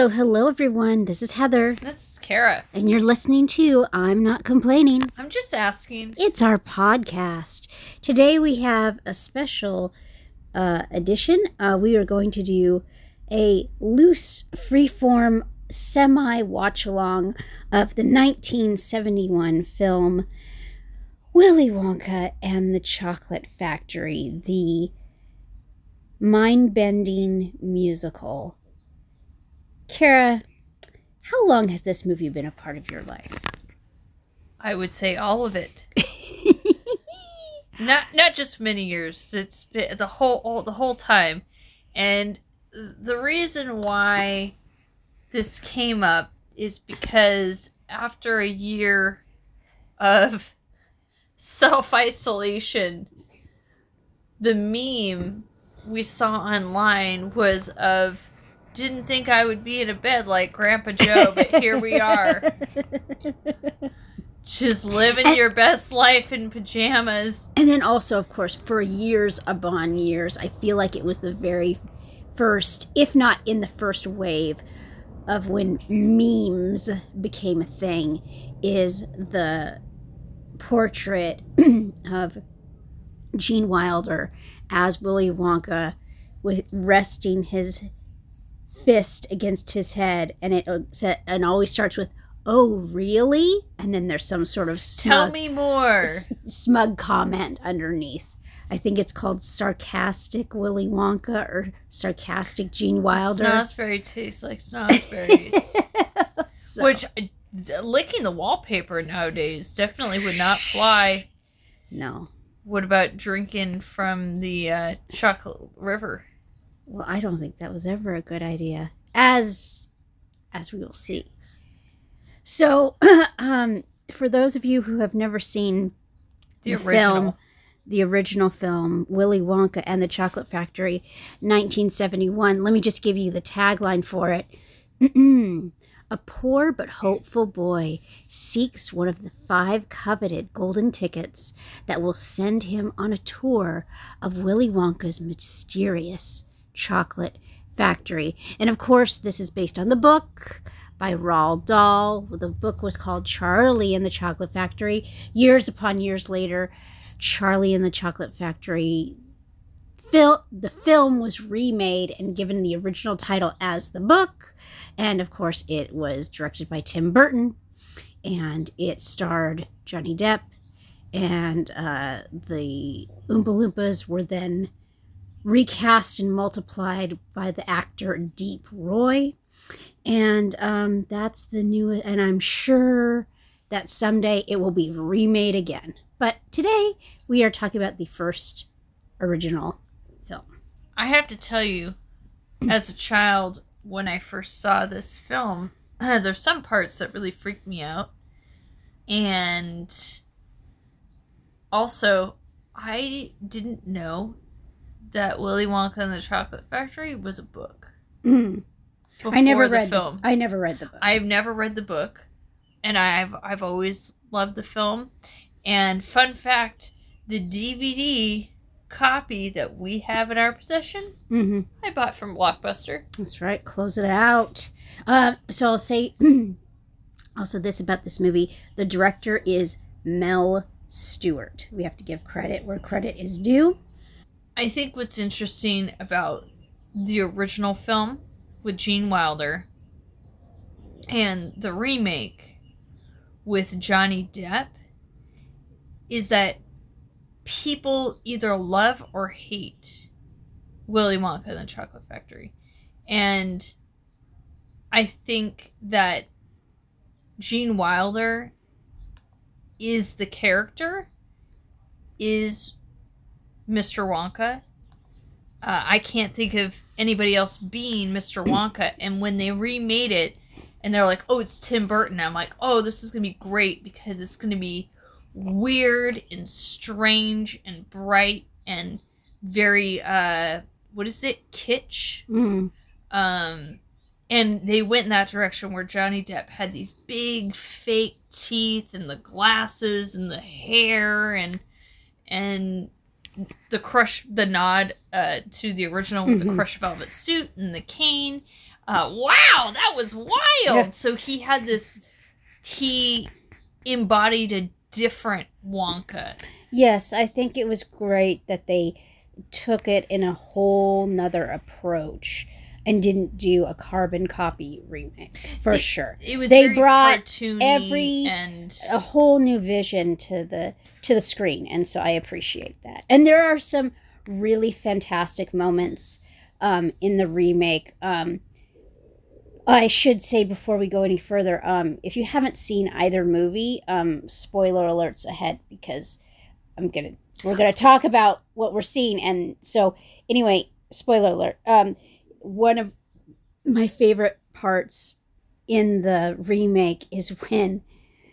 Hello, hello, everyone. This is Heather, This is Kara. and you're listening to I'm Not Complaining. I'm just asking. It's our podcast. Today we have a special uh, edition. Uh, we are going to do a loose, freeform, semi watch along of the 1971 film Willy Wonka and the Chocolate Factory, the mind bending musical. Kara, how long has this movie been a part of your life? I would say all of it. not not just many years. It's been the whole all, the whole time, and the reason why this came up is because after a year of self isolation, the meme we saw online was of didn't think I would be in a bed like Grandpa Joe, but here we are. Just living your best life in pajamas. And then also, of course, for years upon years, I feel like it was the very first, if not in the first wave, of when memes became a thing, is the portrait of Gene Wilder as Willy Wonka with resting his fist against his head, and it uh, and always starts with "Oh, really?" and then there's some sort of Tell smug, me more. smug comment underneath. I think it's called sarcastic Willy Wonka or sarcastic Gene Wilder. Snozzberry tastes like snozzberries. So- Which uh, licking the wallpaper nowadays definitely would not fly. no, What about drinking from the uh, chocolate river? Well, I don't think that was ever a good idea, as as we will see. So, um, for those of you who have never seen The, The original. film. the original film Willy Wonka and the Chocolate Factory 1971 let me just give you the tagline for it a poor but hopeful boy seeks one of the five coveted golden tickets that will send him on a tour of Willy Wonka's mysterious chocolate factory and of course this is based on the book by Roald Dahl. The book was called Charlie and the Chocolate Factory. Years upon years later, Charlie and the Chocolate Factory fil- the film was remade and given the original title as the book. And of course, it was directed by Tim Burton and it starred Johnny Depp. And uh, the Oompa Loompas were then recast and multiplied by the actor Deep Roy. And um, that's the new, and I'm sure that someday it will be remade again. But today we are talking about the first original film. I have to tell you, as a child, when I first saw this film, there's some parts that really freaked me out. And also, I didn't know that Willy Wonka and the Chocolate Factory was a book. Mm. I never read the film. I never read the book. I've never read the book, and I've I've always loved the film. And fun fact, the DVD copy that we have in our possession, hmm I bought from Blockbuster. That's right. Close it out. Uh, so I'll say also this about this movie: the director is Mel Stuart. We have to give credit where credit is due. I think what's interesting about the original film with Gene Wilder and the remake with Johnny Depp is that people either love or hate Willy Wonka and the Chocolate Factory. And I think that Gene Wilder is the character, is Mr. Wonka. Uh, I can't think of anybody else being Mr. Wonka. And when they remade it, and they're like, "Oh, it's Tim Burton," I'm like, "Oh, this is gonna be great because it's gonna be weird and strange and bright and very uh, what is it, kitsch?" Mm. Um, and they went in that direction where Johnny Depp had these big fake teeth and the glasses and the hair and and the crush the nod uh, to the original with the Mhm. crushed velvet suit and the cane. Uh, wow, that was wild. So he had this. He embodied a different Wonka. Yes, I think it was great that they took it in a whole nother approach and didn't do a carbon copy remake for sure. It was They very brought every- and A whole new vision to the to the screen, and so I appreciate that. And there are some really fantastic moments um, in the remake. Um, I should say before we go any further, um, if you haven't seen either movie, um, spoiler alerts ahead because I'm gonna we're gonna talk about what we're seeing, and so anyway, spoiler alert. Um, one of my favorite parts in the remake is when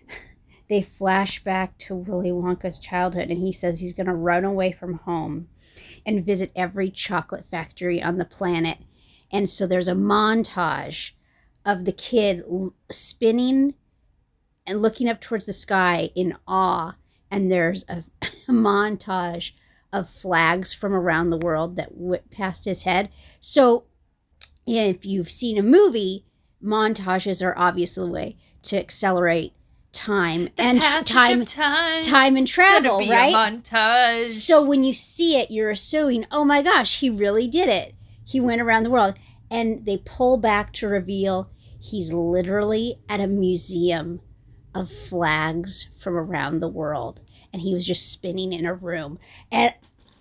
they flash back to Willy Wonka's childhood, and he says he's gonna run away from home and visit every chocolate factory on the planet. And so there's a montage of the kid spinning and looking up towards the sky in awe. And there's a, a montage of flags from around the world that whip past his head. So if you've seen a movie, montages are obviously a way to accelerate time and time time. time and travel, right? Montage. So when you see it, you're assuming, oh my gosh, he really did it. He went around the world. And they pull back to reveal he's literally at a museum of flags from around the world. And he was just spinning in a room. And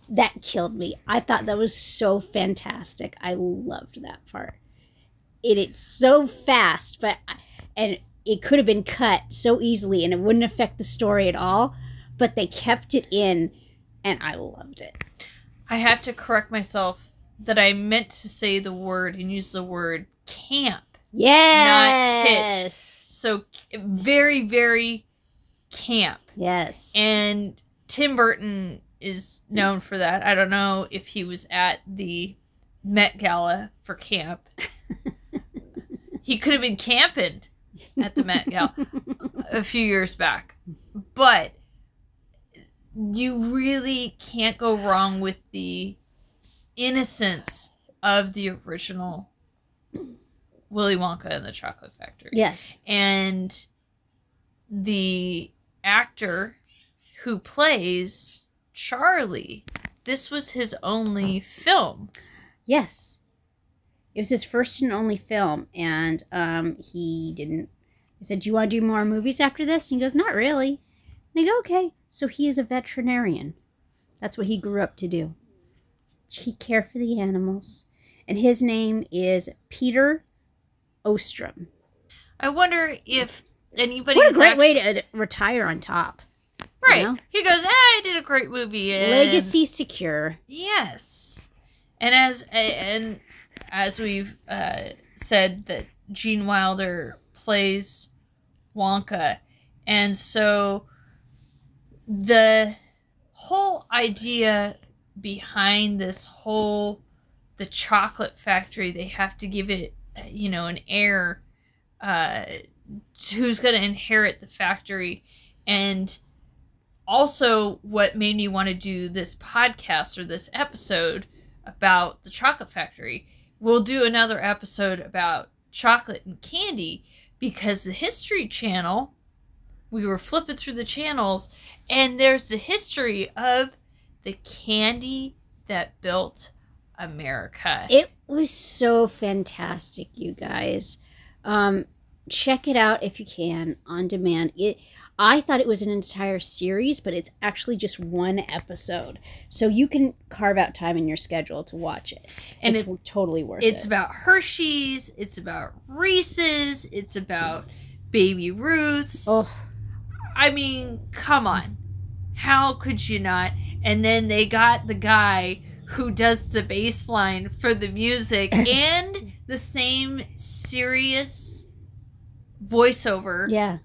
that killed me. I thought that was so fantastic. I loved that part. It, it's so fast, but and it could have been cut so easily and it wouldn't affect the story at all. But they kept it in and I loved it. I have to correct myself that I meant to say the word and use the word camp. Yes. Not kit. So very, very camp. Yes. And Tim Burton is known for that. I don't know if he was at the Met Gala for camp. he could have been camping at the Met Gala a few years back. But you really can't go wrong with the innocence of the original Willy Wonka and the Chocolate Factory yes. and the actor who plays Charlie. This was his only film. Yes. It was his first and only film, and um, he didn't. I said, Do you want to do more movies after this? And he goes, Not really. And they go, Okay. So he is a veterinarian. That's what he grew up to do. He cared for the animals. And his name is Peter Ostrum. I wonder if anybody. What a great actu- way to retire on top. Right. know? He goes, ah, I did a great movie. And Legacy secure. Yes. And as and as we've uh, said that Gene Wilder plays Wonka, and so the whole idea behind this whole the chocolate factory they have to give it you know an heir uh who's going to inherit the factory and also what made me want to do this podcast or this episode about the chocolate factory we'll do another episode about chocolate and candy because the history channel we were flipping through the channels and there's the history of the candy that built america It was so fantastic, you guys. Um, check it out if you can on demand. It I thought it was an entire series, but it's actually just one episode. So you can carve out time in your schedule to watch it. And it's totally worth It's it. It's about Hershey's. It's about Reese's. It's about Baby Ruth's. Oh, I mean, come on. How could you not? And then they got the guy who does the bass line for the music and the same serious voiceover yeah.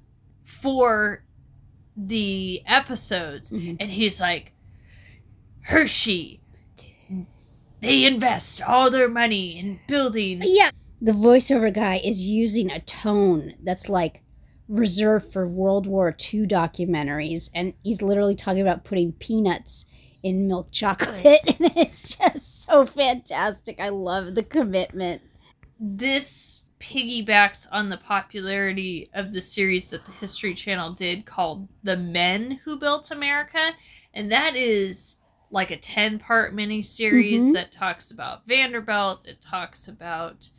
For the episodes. Mhm. And he's like, Hershey, they invest all their money in building Yeah. The voiceover guy is using a tone that's like reserved for World War II documentaries. And he's literally talking about putting peanuts in milk chocolate. And it's just so fantastic. I love the commitment. this piggybacks on the popularity of the series that the History Channel did called The Men Who Built America. And that is like a 10 part miniseries Mhm. that talks about Vanderbilt. It talks about,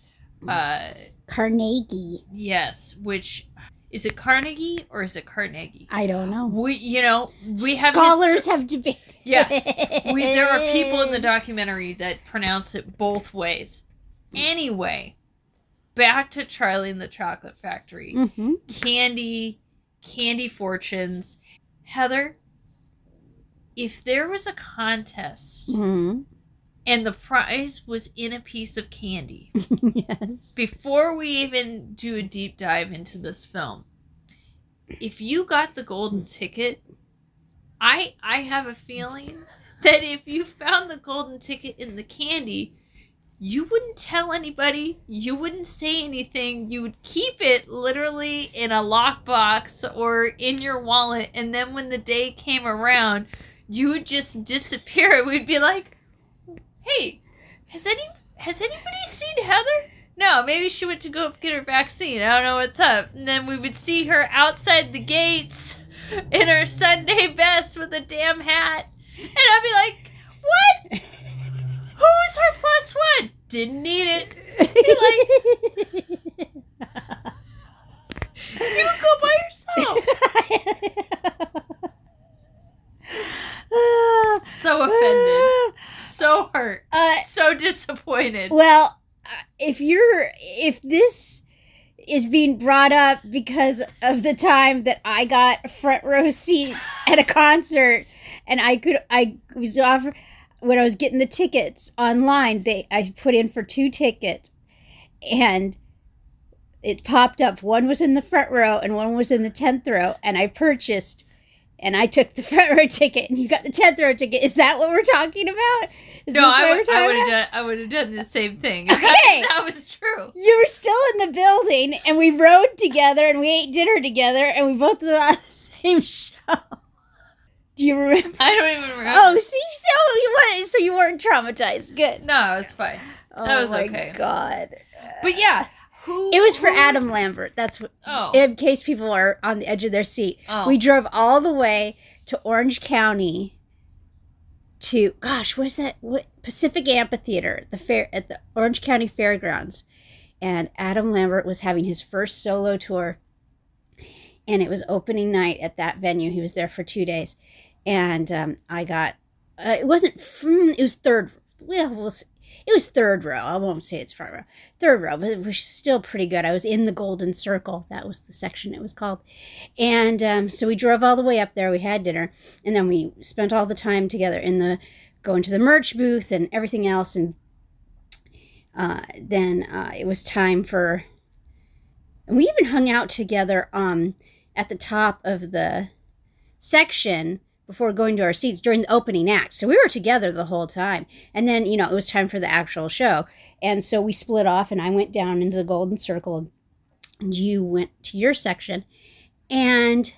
uh, Carnegie. yes, which is it Carnegie or is it Carnegie? I don't know. We, you know, we have scholars have debated. Yes. we, there are people in the documentary that pronounce it both ways. Anyway, back to Charlie and the Chocolate Factory. hmm Candy, candy fortunes. Heather, if there was a contest hmm and the prize was in a piece of candy, yes. before we even do a deep dive into this film, if you got the golden ticket, I I have a feeling that if you found the golden ticket in the candy, you wouldn't tell anybody, you wouldn't say anything, you would keep it literally in a lockbox or in your wallet, and then when the day came around, you would just disappear. We'd be like, "Hey, has any has anybody seen Heather?" No, maybe she went to go get her vaccine. I don't know what's up. And then we would see her outside the gates in her Sunday best with a damn hat. And I'd be like, what? Who's her plus one? Didn't need it. You would go by yourself. So offended. So hurt. Uh, So disappointed. well, uh, if you're if this is being brought up because of the time that I got front row seats at a concert and I could I was offered when I was getting the tickets online they I put in for two tickets and it popped up one was in the front row and one was in the 10th row and I purchased and I took the front row ticket and you got the 10th row ticket is that what we're talking about is no, I would, I would have done. I would have done the same thing. Okay. that, that was true. you were still in the building and we rode together and we ate dinner together and we both on the same show. Do you remember? I don't even remember. Oh, see, so you weren't, so you weren't traumatized. Good. no, it was fine. Oh That was my okay. God. But yeah, who? It was for who- Adam Lambert. That's what. Oh, In case people are on the edge of their seat, oh. we drove all the way to Orange County. To gosh, what is that? What Pacific Amphitheater, the fair at the Orange County Fairgrounds, and Adam Lambert was having his first solo tour, and it was opening night at that venue. He was there for two days, and um, I got uh, it wasn't mm, it was third. Well, we'll see. It was third row. I won't say it's front row. Third row, but it was still pretty good. I was in the Golden Circle. That was the section it was called. And um, so we drove all the way up there. We had dinner. And then we spent all the time together in the going to the merch booth and everything else. And uh, then uh, it was time for. And we even hung out together um, at the top of the section before going to our seats during the opening act. So we were together the whole time. And then, you know, it was time for the actual show. And so we split off and I went down into the Golden Circle and you went to your section. And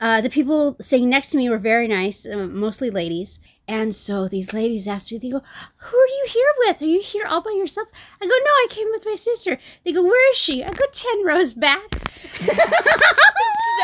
uh, the people sitting next to me were very nice, uh, mostly ladies. And so these ladies asked me, they go, Who are you here with? Are you here all by yourself? I go, No, I came with my sister. They go, Where is she? I go, 10 rows back.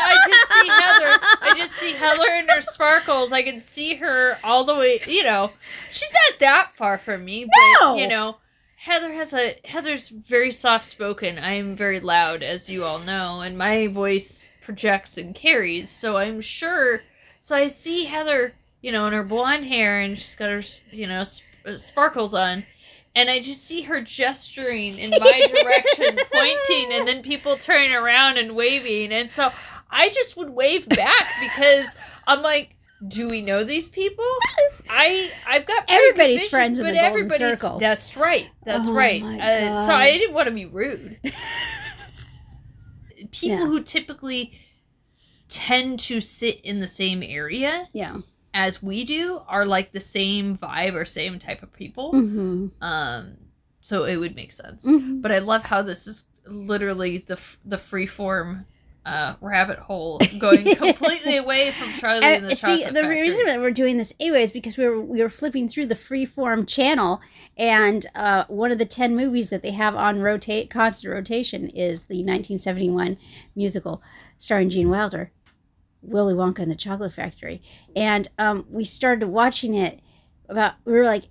I just see Heather. I just see Heather and her sparkles. I can see her all the way. You know, she's not that far from me, but No. you know, Heather has a Heather's very soft spoken. I am very loud, as you all know, and my voice projects and carries. So I'm sure. So I see Heather, you know, in her blonde hair, and she's got her, you know, sp- uh, sparkles on. And I just see her gesturing in my direction, pointing, and then people turning around and waving. And so I just would wave back because I'm like, do we know these people? I I've got Everybody's friends in but the Golden everybody's- Circle. That's right. That's Oh right. Uh, so I didn't want to be rude. People Yeah. who typically tend to sit in the same area Yeah. As we do are like the same vibe or same type of people. Mm-hmm. Um, so it would make sense. Mhm. But I love how this is literally the f- the free form uh, rabbit hole, going completely away from Charlie and, the Chocolate the Factory. reason that we're doing this anyway is because we were we were flipping through the freeform channel, and uh, one of the ten movies that they have on rotate constant rotation is the 1971 musical starring Gene Wilder, Willy Wonka and the Chocolate Factory, and um, we started watching it about we were like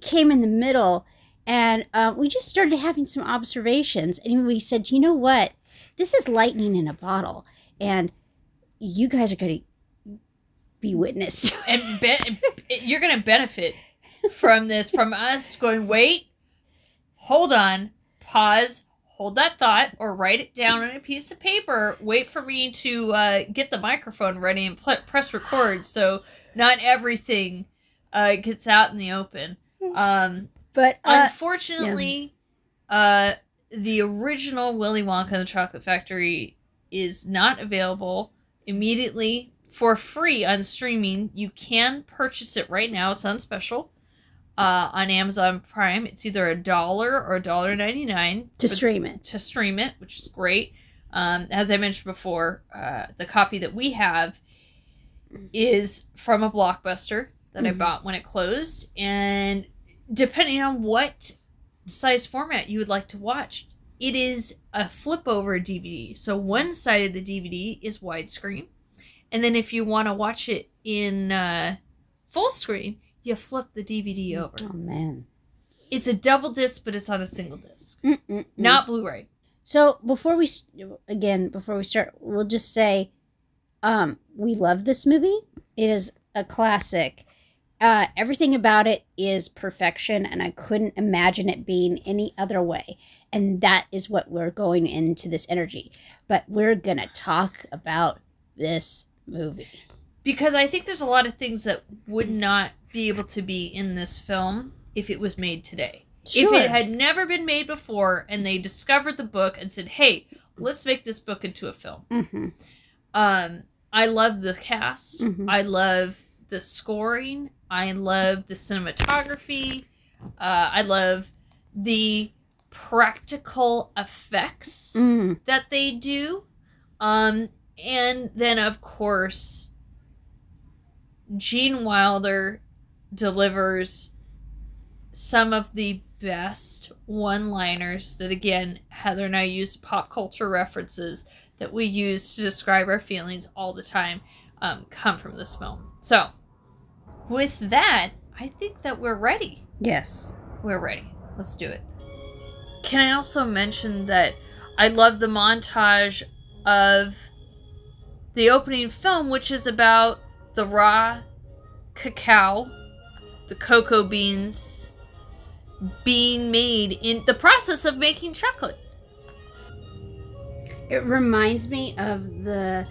came in the middle, and uh, we just started having some observations, and we said, you know what, this is lightning in a bottle, and you guys are going to be witness. and be- you're gonna benefit from this from us going wait hold on pause hold that thought or write it down on a piece of paper. Wait for me to uh, get the microphone ready and pl- press record so not everything uh, gets out in the open. Um, But uh, unfortunately uh, the original willy wonka and the chocolate factory is not available immediately for free on streaming. You can purchase it right now. It's on special uh, on amazon prime it's either a dollar or a dollar 99 to stream it. to stream it, which is great. Um, as I mentioned before, uh, the copy that we have is from a blockbuster that I Mhm. bought when it closed, and depending on what size format you would like to watch, it is a flip over DVD. So one side of the DVD is widescreen, and then if you want to watch it in uh, full screen, you flip the DVD over. Oh man. It's a double disc, but it's on a single disc, Mm-mm-mm. not Blu-ray. So before we again before we start, we'll just say, um, we love this movie. It is a classic. Uh, everything about it is perfection, and I couldn't imagine it being any other way. And that is what we're going into this energy. But we're gonna talk about this movie. because I think there's a lot of things that would not be able to be in this film if it was made today. If it had never been made before and they discovered the book and said, "Hey, let's make this book into a film." hmm Um I love the cast. Mhm. I love the scoring. I love the cinematography. Uh, I love the practical effects Mm. that they do. Um, and then, of course, Gene Wilder delivers some of the best one liners that, again, Heather and I use pop culture references that we use to describe our feelings all the time um, come from this film. So, with that, I think that we're ready. Yes. We're ready. Let's do it. Can I also mention that I love the montage of the opening film, which is about the raw cacao, the cocoa beans being made in the process of making chocolate. It reminds me of the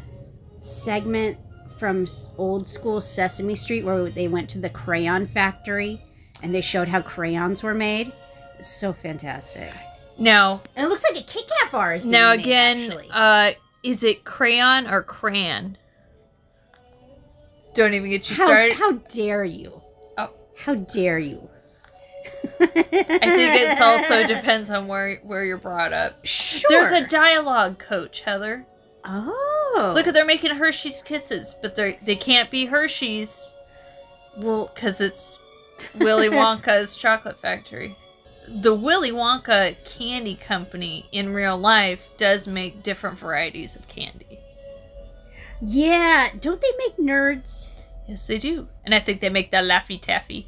segment from old school Sesame Street where they went to the crayon factory and they showed how crayons were made. It's so fantastic. Now, And it looks like a Kit Kat bar is being now made, again, actually. uh, is it crayon or crayon? Don't even get you how, started. how dare you? How dare you? I think it also depends on where where you're brought up. Sure. There's a dialogue coach, Heather. Oh. Look, they're making Hershey's Kisses, but they they can't be Hershey's well, because it's Willy Wonka's chocolate factory. The Willy Wonka Candy Company in real life does make different varieties of candy. yeah. Don't they make nerds? Yes, they do, and I think they make the Laffy Taffy.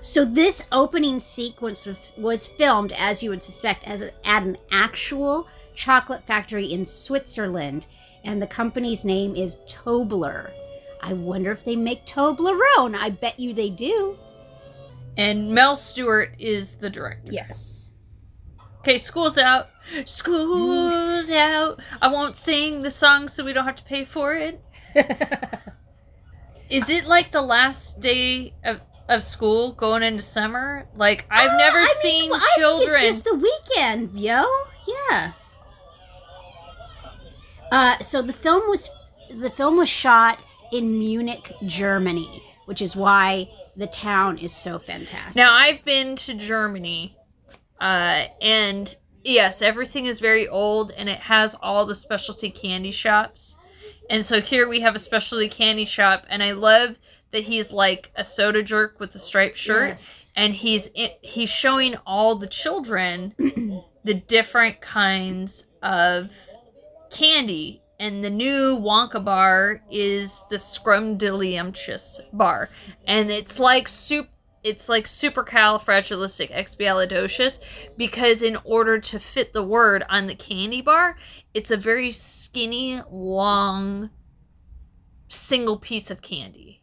So this opening sequence was- filmed, as you would suspect, as a, at an actual chocolate factory in Switzerland, and the company's name is Tobler. I wonder if they make Toblerone. I bet you they do. And Mel Stuart is the director. Yes. Okay, school's out. School's out. I won't sing the song so we don't have to pay for it. Is it like the last day of, of school going into summer? Like I've Oh, never I mean, seen well, I think children. it's just the weekend, yo. Yeah. Uh, so the film was the film was shot in Munich, Germany, which is why the town is so fantastic. Now I've been to Germany, uh, and yes, everything is very old and it has all the specialty candy shops. And so here we have a specialty candy shop, and I love that he's like a soda jerk with a striped shirt, Yes. and he's he's showing all the children the different kinds of candy. And the new Wonka bar is the Scrumdiddlyumptious bar, and it's like soup. It's like supercalifragilisticexpialidocious because in order to fit the word on the candy bar, it's a very skinny, long, single piece of candy.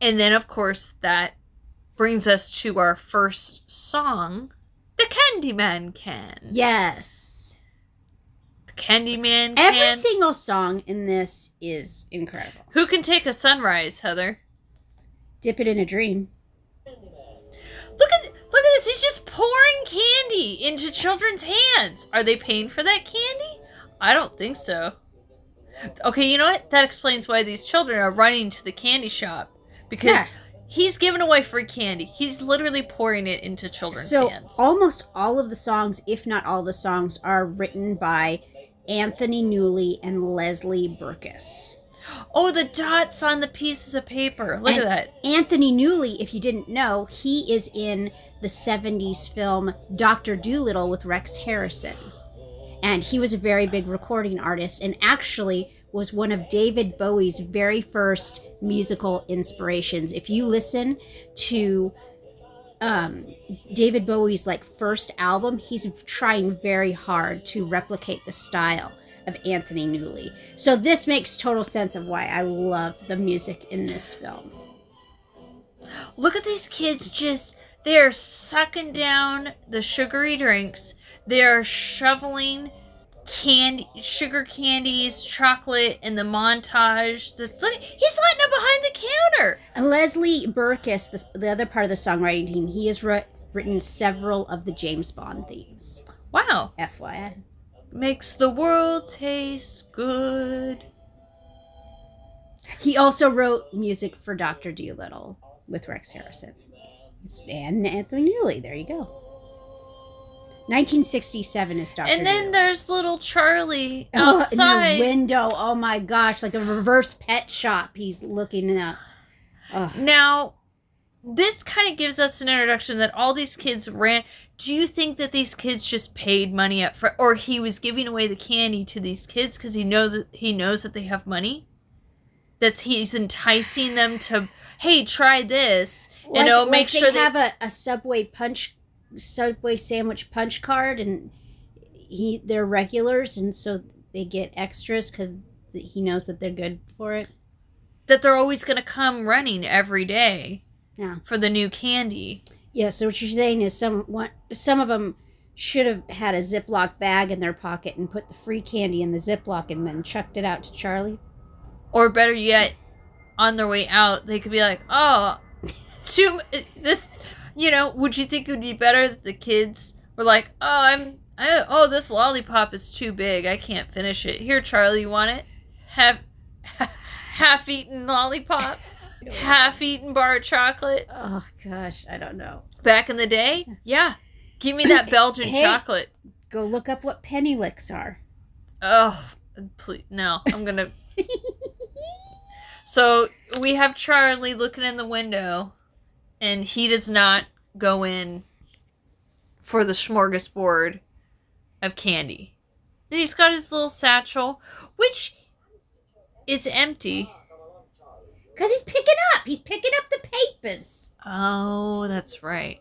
And then, of course, that brings us to our first song, The Candyman Can. Yes. The Candyman Every Can. single song in this is incredible. Who can take a sunrise, Heather? Dip it in a dream. Look at look at this. He's just pouring candy into children's hands. Are they paying for that candy? I don't think so. Okay, you know what? That explains why these children are running to the candy shop because Yeah. he's giving away free candy. He's literally pouring it into children's hands. So hands. almost all of the songs, if not all the songs, are written by Anthony Newley and Leslie Bricusse. Oh, the dots on the pieces of paper. Look And at that. Anthony Newley, if you didn't know, he is in the 70s film Dr. Dolittle with Rex Harrison. And he was a very big recording artist and actually was one of David Bowie's very first musical inspirations. If you listen to um, David Bowie's like first album, he's trying very hard to replicate the style of Anthony Newley. So this makes total sense of why I love the music in this film. Look at these kids just they are sucking down the sugary drinks. They are shoveling candy sugar candies, chocolate in the montage. The, look, he's letting them behind the counter. And Leslie Bricusse, the, the other part of the songwriting team, he has writ- written several of the James Bond themes. Wow. FYI. Makes the world taste good. He also wrote music for Dr. Dolittle with Rex Harrison. And Anthony Newley. There you go. 1967 is Dr. And then Dolittle. there's little Charlie Oh, in outside. the window. Oh my gosh, like a reverse pet shop. He's looking at. Ugh. Now, this kind of gives us an introduction that all these kids ran. Do you think that these kids just paid money up for, or he was giving away the candy to these kids because he knows that he knows that they have money? That's he's enticing them to, hey, try this, and it'll make they sure they have a, a Subway punch, Subway sandwich punch card, and he they're regulars, and so they get extras because he knows that they're good for it. that they're always going to come running every day Yeah. for the new candy. Yeah. So what you're saying is some one, some of them should have had a Ziploc bag in their pocket and put the free candy in the Ziploc and then chucked it out to Charlie. Or better yet, on their way out, they could be like, "Oh, too this." You know, would you think it would be better that the kids were like, "Oh, I'm, I, oh, this lollipop is too big. I can't finish it. Here, Charlie, you want it? Have half-eaten lollipop, half-eaten bar of chocolate. Oh gosh, I don't know. Back in the day, yeah, give me that Belgian Hey. chocolate. Go look up what penny licks are. Oh, please, no, I'm gonna. So we have Charlie looking in the window, and he does not go in for the smorgasbord of candy. And he's got his little satchel, which is empty. Cause he's picking up. He's picking up the papers. Oh, that's right.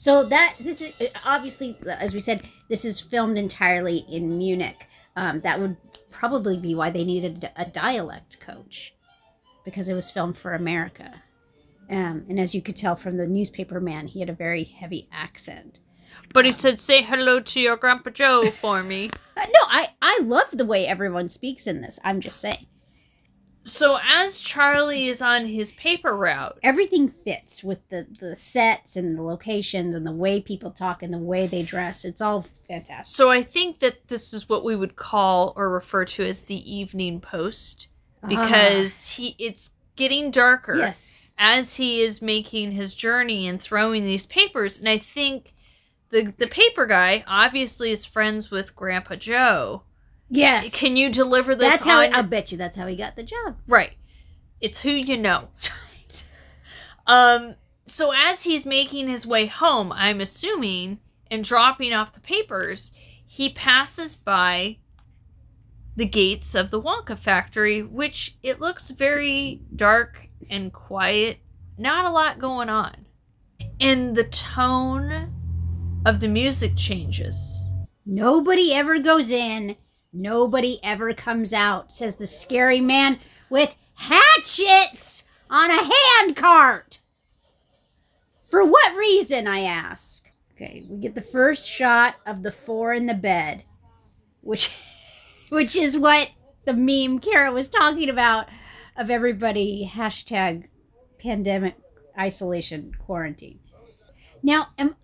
So that this is obviously, as we said, this is filmed entirely in Munich. Um, that would probably be why they needed a dialect coach, because it was filmed for America. Um, and as you could tell from the newspaper man, he had a very heavy accent. But he said, "Say hello to your Grandpa Joe for me." Uh, no, I I love the way everyone speaks in this. I'm just saying so as Charlie is on his paper route, everything fits with the the sets and the locations and the way people talk and the way they dress. It's all fantastic. So I think that this is what we would call or refer to as the evening post ah. because he it's getting darker Yes. as he is making his journey and throwing these papers and I think the the paper guy obviously is friends with Grandpa Joe. Yes. Can you deliver this? That's how. on I'll bet you that's how he got the job. Right. It's who you know. That's right. Um, so as he's making his way home, I'm assuming, and dropping off the papers, he passes by the gates of the Wonka factory, which it looks very dark and quiet. Not a lot going on. And the tone of the music changes. Nobody ever goes in. Nobody ever comes out. Says the scary man with hatchets on a handcart. For what reason, I ask? Okay, we get the first shot of the four in the bed, which which is what the meme Kara was talking about of everybody hashtag pandemic isolation quarantine. Now, am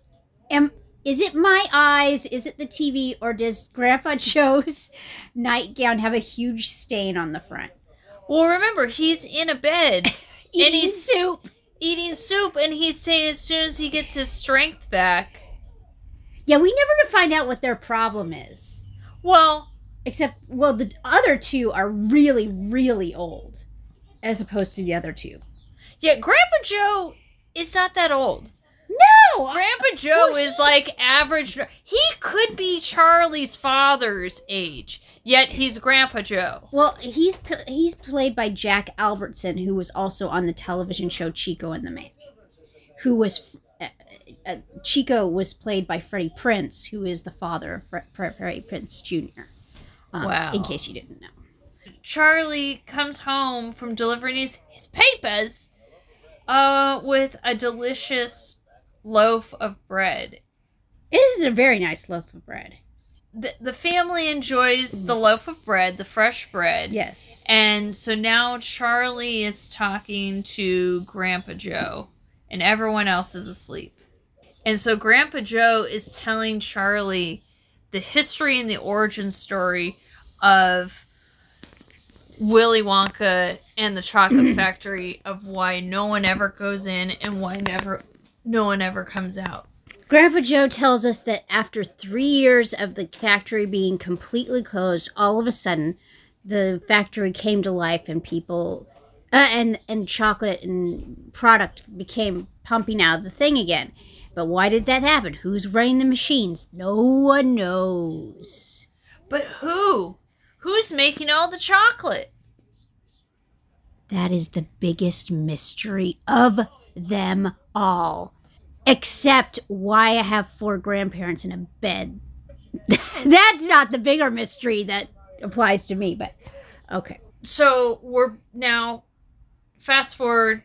am is it my eyes? Is it the TV? Or does Grandpa Joe's nightgown have a huge stain on the front? Well, remember, he's in a bed Eating he's- soup. eating soup, and he's saying as soon as he gets his strength back. Yeah, we never find out what their problem is. Well, Except, well, the other two are really, really old, as opposed to the other two. yeah, Grandpa Joe is not that old. No, Grandpa Joe Well, is like average. He could be Charlie's father's age, yet he's Grandpa Joe. Well, he's he's played by Jack Albertson, who was also on the television show Chico and the Man. Who was uh, uh, Chico was played by Freddie Prinze, who is the father of Fre- Freddie Prinze Jr. Um, Wow. In case you didn't know. Charlie comes home from delivering his, his papers uh, with a delicious loaf of bread. This is a very nice loaf of bread. The, the family enjoys the mm. loaf of bread, the fresh bread. Yes. And so now Charlie is talking to Grandpa Joe, and everyone else is asleep. And so Grandpa Joe is telling Charlie the history and the origin story of Willy Wonka and the Chocolate Factory, of why no one ever goes in and why never no one ever comes out. Grandpa Joe tells us that after three years of the factory being completely closed, all of a sudden the factory came to life and people uh, and and chocolate and product became pumping out of the thing again. But why did that happen? Who's running the machines? No one knows. But who? Who's making all the chocolate? That is the biggest mystery of them all. Except why I have four grandparents in a bed. That's not the bigger mystery that applies to me, but okay. so we're now fast forward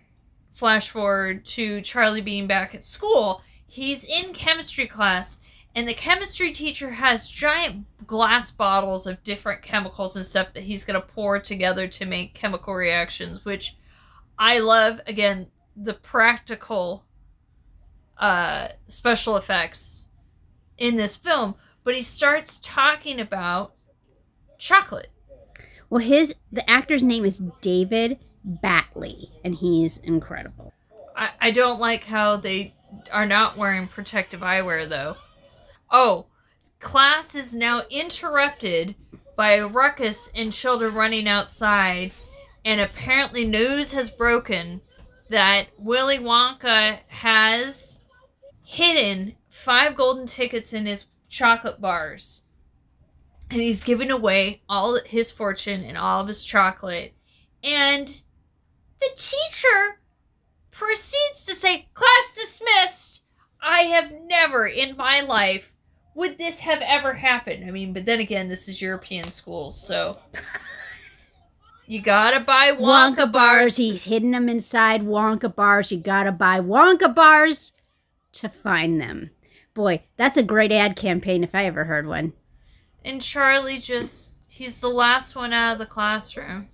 flash forward to charlie being back at school he's in chemistry class and the chemistry teacher has giant glass bottles of different chemicals and stuff that he's going to pour together to make chemical reactions which i love again the practical uh special effects in this film but he starts talking about chocolate Well, his the actor's name is David Battley, and he's incredible. I, I don't like how they are not wearing protective eyewear though. Oh, class is now interrupted by a ruckus and children running outside, and apparently news has broken that Willy Wonka has hidden five golden tickets in his chocolate bars. And he's giving away all his fortune and all of his chocolate. And the teacher proceeds to say, Class dismissed. I have never in my life would this have ever happened. I mean, but then again, this is European schools, so you gotta buy Wonka, Wonka, bars. He's hidden them inside Wonka bars. You gotta buy Wonka bars to find them. Boy, that's a great ad campaign if I ever heard one. And Charlie just he's the last one out of the classroom.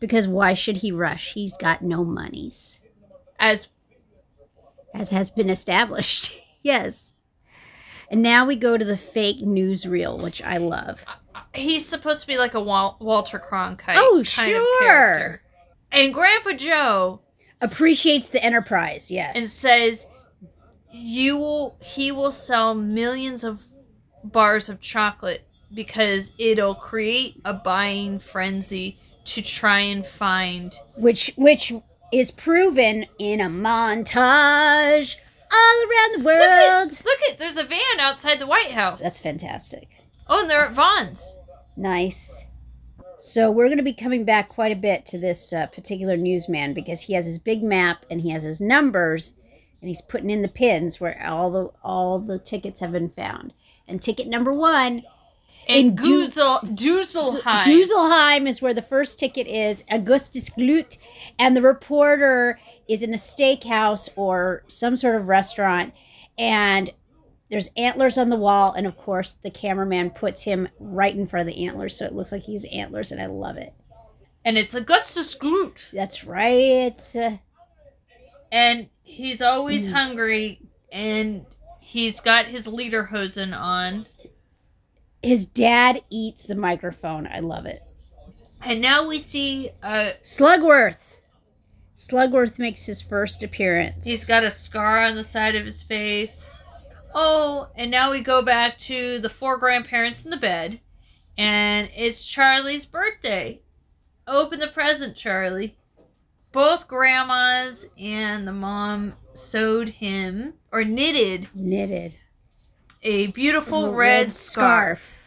Because why should he rush? He's got no monies, As as has been established. yes. And now we go to the fake newsreel, which I love. he's supposed to be like a Wal- Walter Cronkite Oh, kind of oh, sure. And Grandpa Joe Appreciates the enterprise, yes. and says, you will he will sell millions of bars of chocolate because it'll create a buying frenzy to try and find which which is proven in a montage all around the Look world. at, look at there's a van outside the White House. That's fantastic. Oh, and they're at Vaughn's. Nice. So we're going to be coming back quite a bit to this uh, particular newsman because he has his big map and he has his numbers and he's putting in the pins where all the all the tickets have been found. And ticket number one In Du- Guzel, Duselheim. Is where the first ticket is, Augustus Gloop, and the reporter is in a steakhouse or some sort of restaurant, and there's antlers on the wall, and of course the cameraman puts him right in front of the antlers, so it looks like he's antlers, and I love it. and it's Augustus Gloop. That's right. And he's always Mm. hungry, and he's got his lederhosen on. his dad eats the microphone. I love it. And now we see uh, Slugworth. Slugworth makes his first appearance. he's got a scar on the side of his face. Oh, and now we go back to the four grandparents in the bed, and it's Charlie's birthday. Open the present, Charlie. Both grandmas and the mom sewed him or knitted knitted. a beautiful a red, scarf.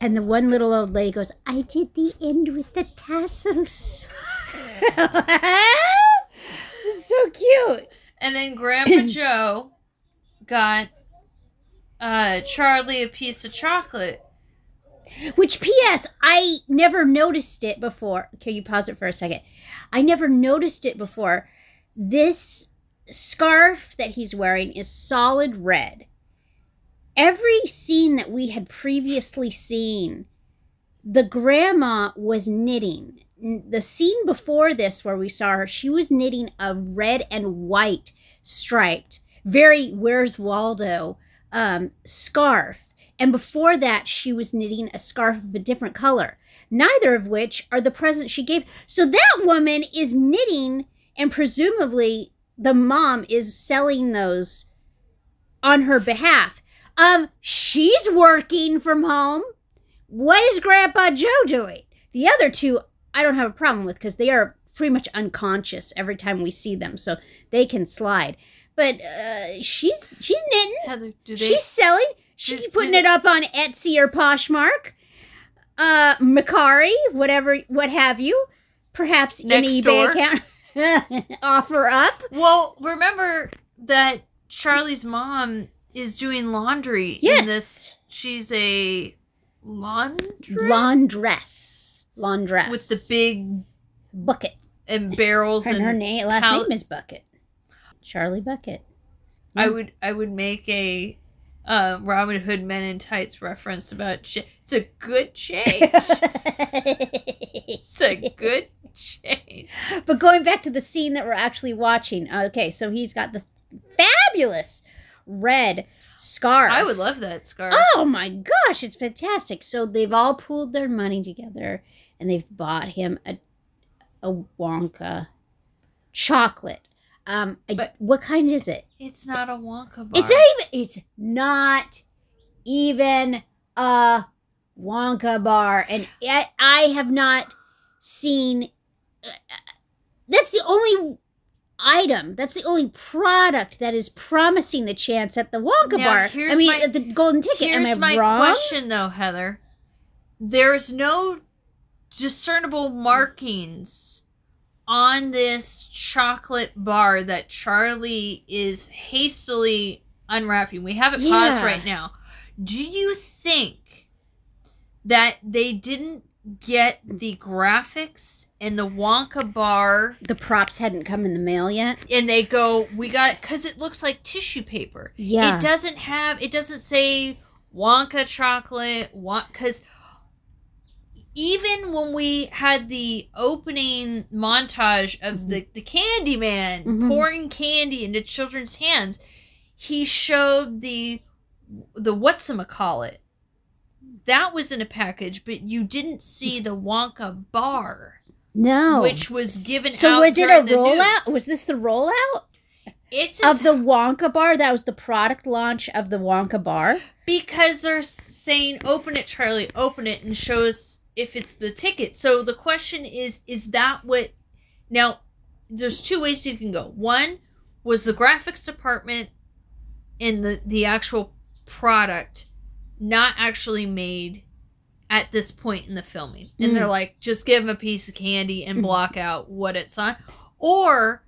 And the one little old lady goes, I did the end with the tassels. this is so cute. And then Grandpa Joe got uh, Charlie a piece of chocolate. Which, P.S., I never noticed it before. Can you pause it for a second? I never noticed it before. This scarf that he's wearing is solid red. Every scene that we had previously seen, the grandma was knitting. The scene before this, where we saw her, she was knitting a red and white striped, very Where's Waldo um, scarf. And before that, she was knitting a scarf of a different color, neither of which are the presents she gave. So that woman is knitting, and presumably the mom is selling those on her behalf. Um, she's working from home. What is Grandpa Joe doing? The other two, I don't have a problem with because they are pretty much unconscious every time we see them, so they can slide. But uh, she's she's knitting. Heather, do they? She's selling. She's do- putting do- it up on Etsy or Poshmark, uh, Mercari, whatever, what have you. Perhaps an Next eBay door. account. Offer up. well, remember that Charlie's mom is doing laundry. Yes. In this, she's a laundry Laundress. Laundress. with the big bucket. and barrels And and her name, last pallets. name is Bucket. Charlie Bucket. I would I would make a uh, Robin Hood Men in Tights reference about ch- it's a good change. it's a good change. but going back to the scene that we're actually watching. Okay, so he's got the fabulous red scarf. I would love that scarf. Oh my gosh, it's fantastic. So they've all pooled their money together and they've bought him a a Wonka chocolate. Um But- what kind is it? It's not a Wonka bar. It's not even it's not even a Wonka bar and I, I have not seen uh, that's the only item that's the only product that is promising the chance at the Wonka Now, bar. I mean my- the golden ticket. Here's Am I my wrong? question though, Heather. There's no discernible markings on this chocolate bar that Charlie is hastily unwrapping. We have it paused right now. Do you think that they didn't get the graphics and the Wonka bar The props hadn't come in the mail yet. and they go, we got it because it looks like tissue paper. Yeah. It doesn't have. It doesn't say Wonka chocolate. Because even when we had the opening montage of the the Candy Man Mhm. pouring candy into children's hands, he showed the the what's call it. That was in a package, but you didn't see the Wonka bar, No. which was given so was it a rollout? news. Was this the rollout? It's of enti- the Wonka bar. That was the product launch of the Wonka bar. because they're saying open it charlie open it and show us if it's the ticket. So the question is is that what now there's two ways you can go. One was the graphics department and the the actual product not actually made at this point in the filming. And they're mm. like just give them a piece of candy and mm. block out what it's on. Or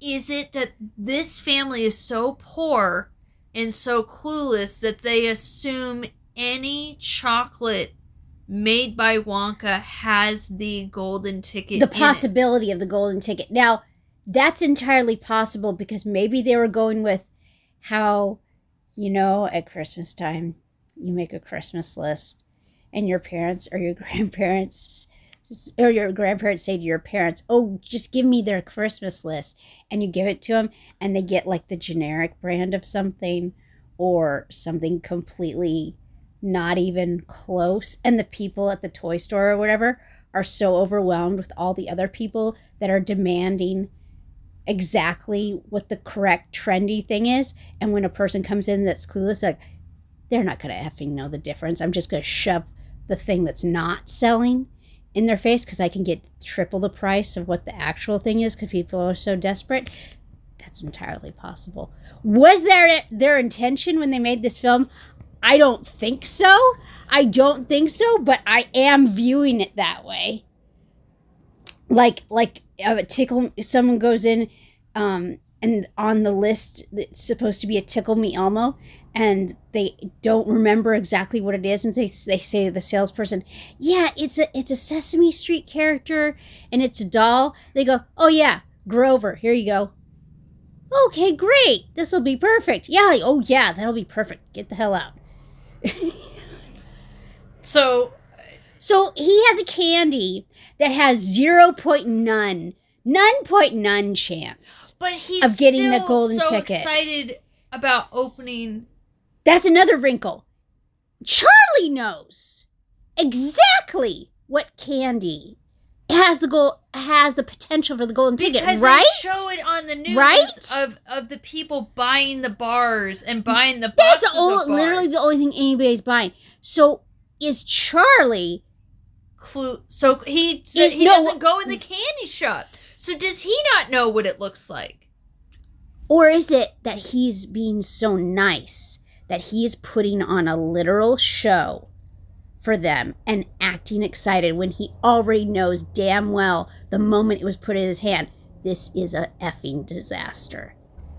is it that this family is so poor and so clueless that they assume any chocolate made by Wonka has the golden ticket. the possibility of the golden ticket. Now, that's entirely possible because maybe they were going with how, you know, at Christmas time, you make a Christmas list and your parents or your grandparents or your grandparents say to your parents, "Oh, just give me their Christmas list." And you give it to them and they get like the generic brand of something or something completely not even close and the people at the toy store or whatever are so overwhelmed with all the other people that are demanding exactly what the correct trendy thing is and when a person comes in that's clueless like they're not to effing know the difference. I'm just to shove the thing that's not selling in their face because i can get triple the price of what the actual thing is because people are so desperate. That's entirely possible. Was there their intention when they made this film i don't think so. I don't think so but i am viewing it that way. Like like a tickle someone goes in um and on the list it's supposed to be a tickle me elmo and they don't remember exactly what it is and they, they say to the salesperson yeah it's a it's a sesame street character and it's a doll. They go oh yeah grover here you go. Okay great this will be perfect. Yeah oh yeah that'll be perfect. Get the hell out So So he has a candy that has zero point none, none point none chance. but he's Of getting the golden so ticket. excited about opening That's another wrinkle. Charlie knows exactly what candy has the goal has the potential for the golden ticket, right? show it on the news Right? of of the people buying the bars and buying the That's boxes the only, literally the only thing anybody's buying. So is Charlie clue. So he he no, doesn't go in the candy shop. So does he not know what it looks like? Or is it that he's being so nice that he's putting on a literal show for them and acting excited when he already knows damn well the moment it was put in his hand, this is a effing disaster.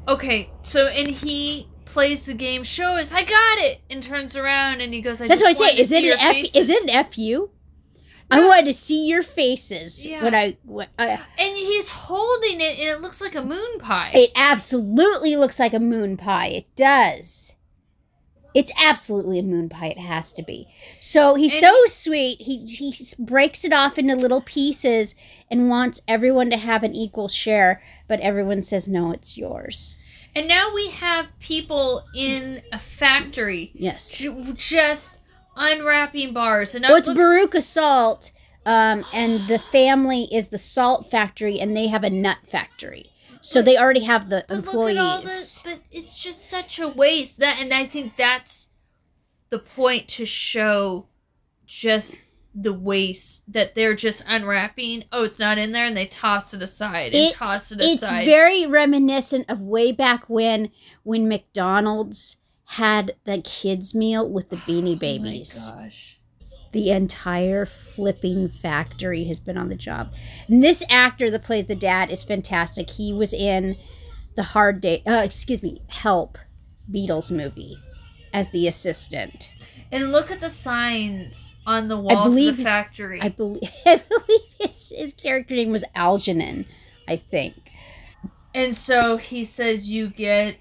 Okay, so and he plays the game, shows I got it, and turns around and he goes, I That's what I just say. Is it an F? faces." Is it an fu? I wanted to see your faces Yeah. when I. When, uh, And he's holding it, and it looks like a moon pie. it absolutely looks like a moon pie. It does. It's absolutely a moon pie. It has to be. So he's And- so sweet. He he breaks it off into little pieces and wants everyone to have an equal share. But everyone says no, it's yours. and now we have people in a factory Yes. ju- just unwrapping bars. And Well, it's look- Veruca Salt, um, and the family is the salt factory, and they have a nut factory. So they already have the but employees. look at all this. But it's just such a waste. That and I think that's the point to show just the waste that they're just unwrapping. Oh, it's not in there, and they toss it aside and it's, toss it it's very reminiscent of way back when when McDonald's had the kids meal with the Beanie Babies. Oh my gosh. The entire flipping factory has been on the job. And this actor that plays the dad is fantastic. He was in the Hard Day, uh, excuse me, Help Beatles movie as the assistant. And look at the signs on the walls believe- of the factory. I believe I believe his, his character name was Algernon, I think. and so he says you get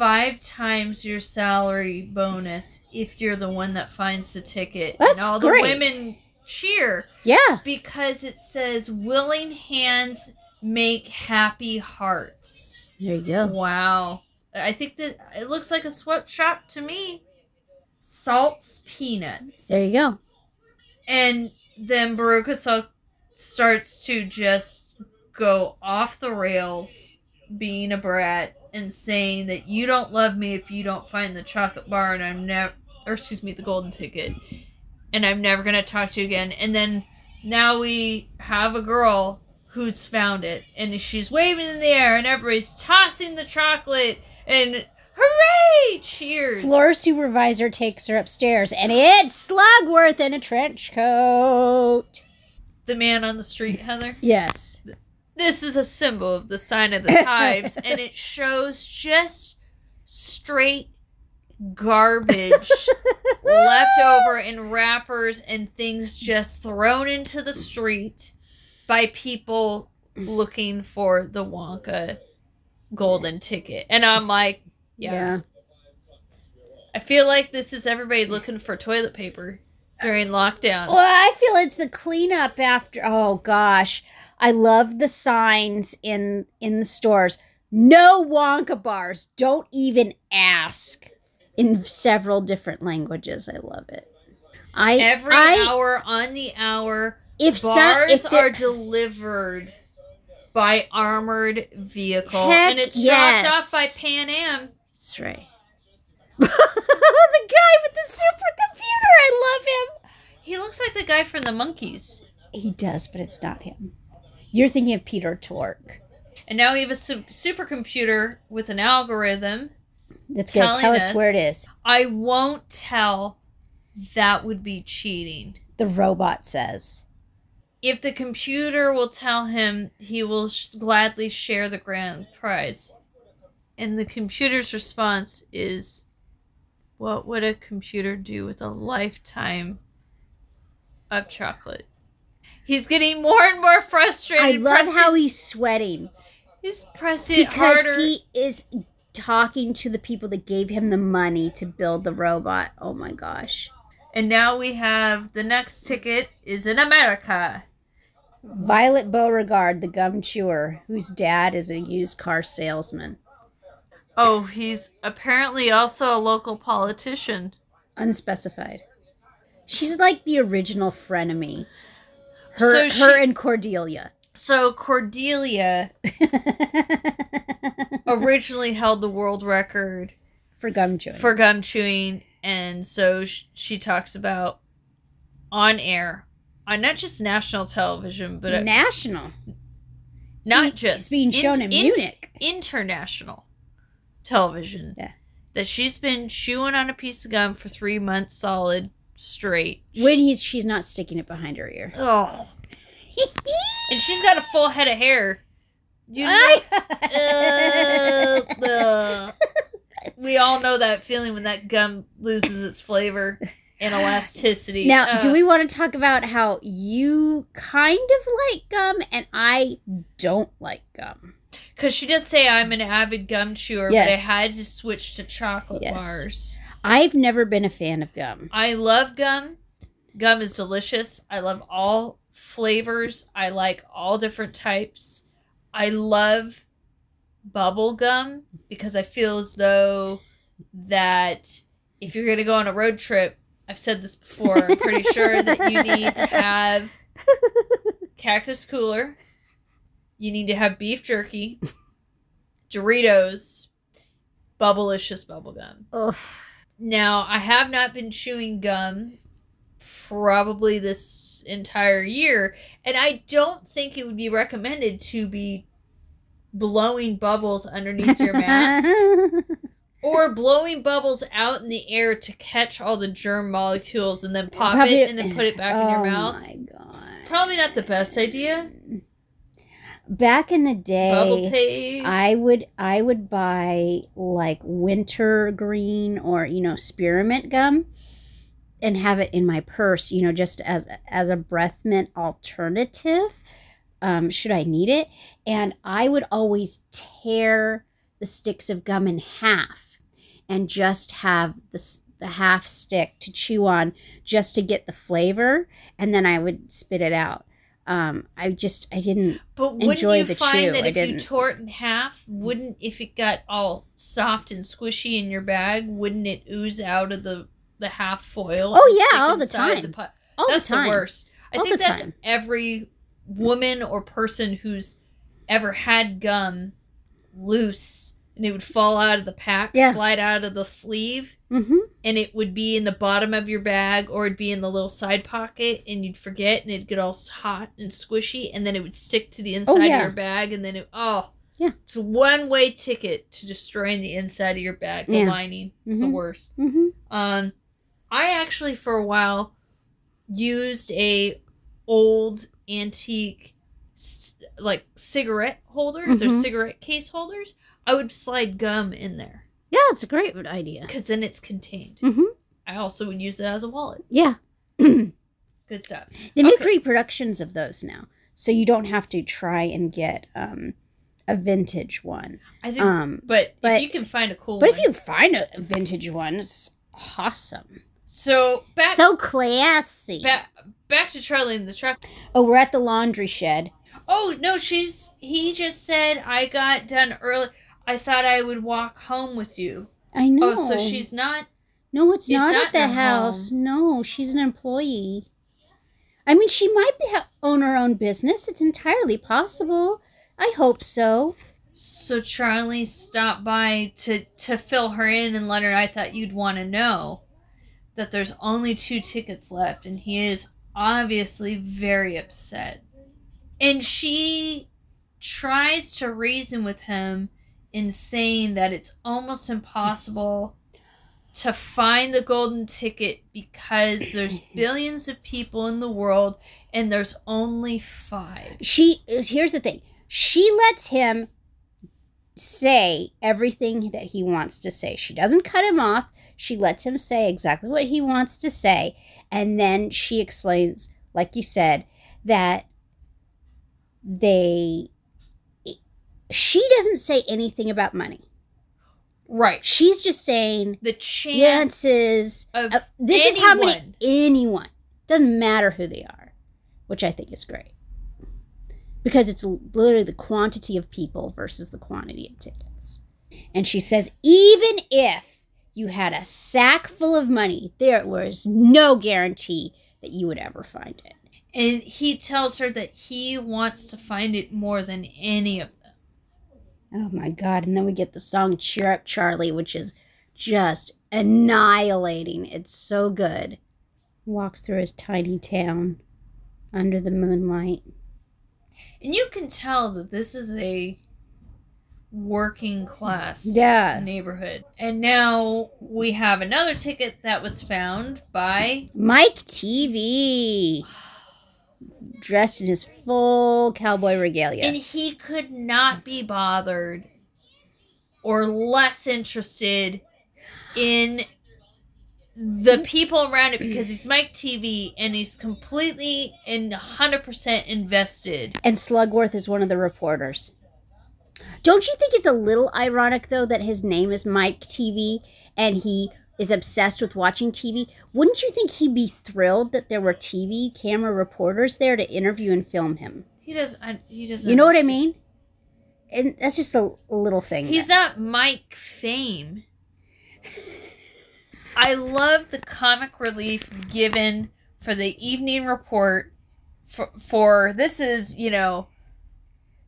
five times your salary bonus if you're the one that finds the ticket. That's and all great. the women cheer Yeah. because it says willing hands make happy hearts. There you go. Wow. I think that it looks like a sweatshop to me. Salts peanuts. There you go. And then Veruca starts to just go off the rails being a brat and saying that you don't love me if you don't find the chocolate bar and I'm never or excuse me, the golden ticket and I'm never gonna talk to you again. And then now we have a girl who's found it and she's waving in the air and everybody's tossing the chocolate and hooray cheers Floor supervisor takes her upstairs, and it's Slugworth in a trench coat. the man on the street heather Yes. This is a symbol of the sign of the times and it shows just straight garbage left over in wrappers and things just thrown into the street by people looking for the Wonka golden ticket. And I'm like, yeah. I feel like this is everybody looking for toilet paper during lockdown. Well, I feel it's the cleanup after. Oh gosh, I love the signs in in the stores. No Wonka bars. Don't even ask. In several different languages, I love it. I Every I, hour on the hour, if bars if there- are delivered by armored vehicle, Heck and it's yes. dropped off by Pan Am. That's right. the guy with the supercomputer. I love him. He looks like the guy from the Monkees. He does, but it's not him. You're thinking of Peter Tork. And now we have a su- supercomputer with an algorithm. That's gonna Telling tell us us- where it is. I won't tell. That would be cheating. The robot says. If the computer will tell him, he will sh- gladly share the grand prize. And the computer's response is, What would a computer do with a lifetime of chocolate? He's getting more and more frustrated. I love pressing- how he's sweating he's pressing because harder. he is talking to the people that gave him the money to build the robot. Oh my gosh. And now we have the next ticket is in America. Violet Beauregard, the gum chewer, whose dad is a used car salesman. Oh, he's apparently also a local politician. Unspecified. She's like the original frenemy. So Her, she- her and Cordelia. So Cordelia originally held the world record For gum chewing. for gum chewing, and so sh- she talks about on air on not just national television, but National. not just being shown in Munich. international television. Yeah. That she's been chewing on a piece of gum for three months solid straight. When he's she's not sticking it behind her ear. Oh. and she's got a full head of hair. You know, Uh, ugh. we all know that feeling when that gum loses its flavor and elasticity. Now, do we want to talk about how you kind of like gum and I don't like gum? Because she does say I'm an avid gum chewer, but I had to switch to chocolate Yes. bars. I've never been a fan of gum. I love gum. Gum is delicious. I love all flavors. I like all different types. I love bubble gum because I feel as though that if you're going to go on a road trip, I've said this before, I'm pretty sure that you need to have cactus cooler. You need to have beef jerky, Doritos, bubblicious bubble gum. Ugh. Now, I have not been chewing gum probably this entire year, and I don't think it would be recommended to be blowing bubbles underneath your mask or blowing bubbles out in the air to catch all the germ molecules and then pop Probably- it and then put it back in your Oh mouth. my god. Probably not the best idea. Back in the day. I would I would buy like winter green or you know spearmint gum and have it in my purse, you know, just as as a breath mint alternative. Um, should I need it? And I would always tear the sticks of gum in half and just have the the half stick to chew on just to get the flavor, and then I would spit it out. Um, I just I didn't But wouldn't enjoy you the find chew. that I if you didn't. tore it in half, wouldn't if it got all soft and squishy in your bag, wouldn't it ooze out of the the half foil? Oh, yeah, all the time. pot? all that's the time. worst. I All think the that's time. every woman or person who's ever had gum loose and it would fall out of the pack, Yeah. slide out of the sleeve, Mm-hmm. and it would be in the bottom of your bag or it'd be in the little side pocket and you'd forget and it'd get all hot and squishy and then it would stick to the inside yeah. of your bag and then it oh Yeah. it's a one way ticket to destroying the inside of your bag. The Yeah. lining is the worst. Mm-hmm. Um, I actually for a while used a old antique like cigarette holder. There's Mhm. cigarette case holders. I would slide gum in there Yeah, it's a great idea. because then it's contained. Mm-hmm. I also would use it as a wallet. Yeah. Good stuff. They make Okay. reproductions of those now, so you don't have to try and get um, a vintage one. I think, Um, but, but- if you can find a cool but one. if you find a vintage one, it's awesome. so back so classy. back back to Charlie in the truck. oh, we're at the laundry shed. Oh no, she's he just said I got done early. I thought I would walk home with you. I know. Oh, so she's not No, it's, It's not, not at the house. No, she's an employee. I mean, she might be, ha- own her own business. It's entirely possible. I hope so. So Charlie stopped by to to fill her in and let her. I thought you'd want to know that there's only two tickets left, and he is obviously very upset. And she tries to reason with him in saying that it's almost impossible to find the golden ticket because there's billions of people in the world and there's only five. She is. here's the thing. She lets him say everything that he wants to say. She doesn't cut him off. She lets him say exactly what he wants to say, and then she explains, like you said, that they. She doesn't say anything about money. Right. She's just saying The chances of Uh, this is how many anyone- anyone doesn't matter who they are, which I think is great because it's literally the quantity of people versus the quantity of tickets. And she says, even if you had a sack full of money, there was no guarantee that you would ever find it. And he tells her that he wants to find it more than any of. Oh my God. And then we get the song Cheer Up Charlie, which is just annihilating. It's so good. Walks through his tiny town under the moonlight. And you can tell that this is a working class Yeah. neighborhood. And now we have another ticket that was found by Mike TV. Dressed in his full cowboy regalia. and he could not be bothered or less interested in the mm-hmm. people around it because he's Mike TV and he's completely and 100% invested. and Slugworth is one of the reporters. Don't you think it's a little ironic though that his name is Mike TV and he is obsessed with watching TV? Wouldn't you think he'd be thrilled that there were TV camera reporters there to interview and film him? He does I, he doesn't You know what I mean? And that's just a, a little thing. He's that- not Mike Fame. I love the comic relief given for the evening report for, for this is, you know,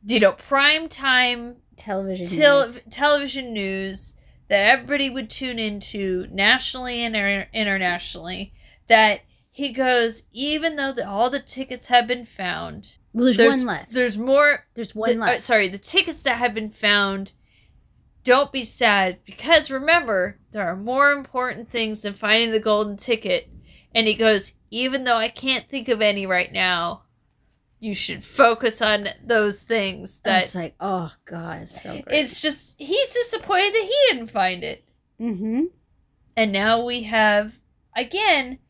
you know, prime time television. tel- news. television news that everybody would tune into nationally and inter- internationally that he goes even though the, all the tickets have been found Well, there's, there's one left. there's more There's one the- uh, left. sorry, the tickets that have been found. Don't be sad because remember there are more important things than finding the golden ticket. And he goes, even though I can't think of any right now, you should focus on those things. That it's like, oh god, it's so great. it's just he's disappointed that he didn't find it. mm-hmm. And now we have again,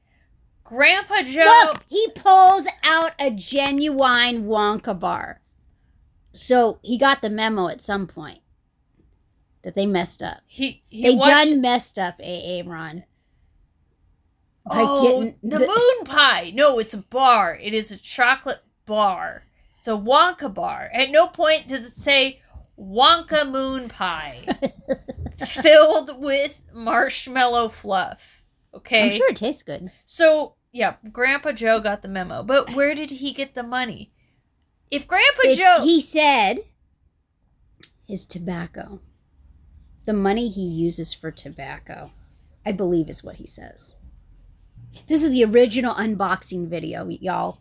Grandpa Joe. Look, he pulls out a genuine Wonka bar. So he got the memo at some point that they messed up. He he they watched, done messed up, AA Ron. Oh, getting the, moon pie. No, it's a bar. It is a chocolate bar. It's a Wonka bar. At no point does it say Wonka moon pie filled with marshmallow fluff. Okay. I'm sure it tastes good. So, yeah, Grandpa Joe got the memo. But where did he get the money? If Grandpa It's- Joe. he said his tobacco. The money he uses for tobacco, I believe, is what he says. This is the original unboxing video, y'all.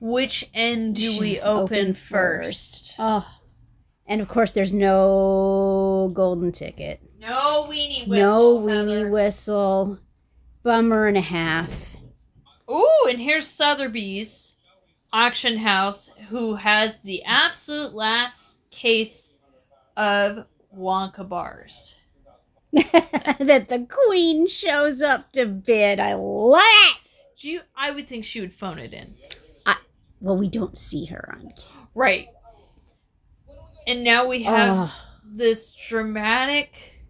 Which end do we open, first? Oh. And of course, there's no golden ticket. No weenie whistle. no weenie Heather. whistle. Bummer and a half. Ooh, and here's Sotheby's auction house who has the absolute last case of Wonka bars. that the queen shows up to bid. I love it. Do you, I would think she would phone it in. Well, we don't see her on. camera. Right. And now we have Oh, this dramatic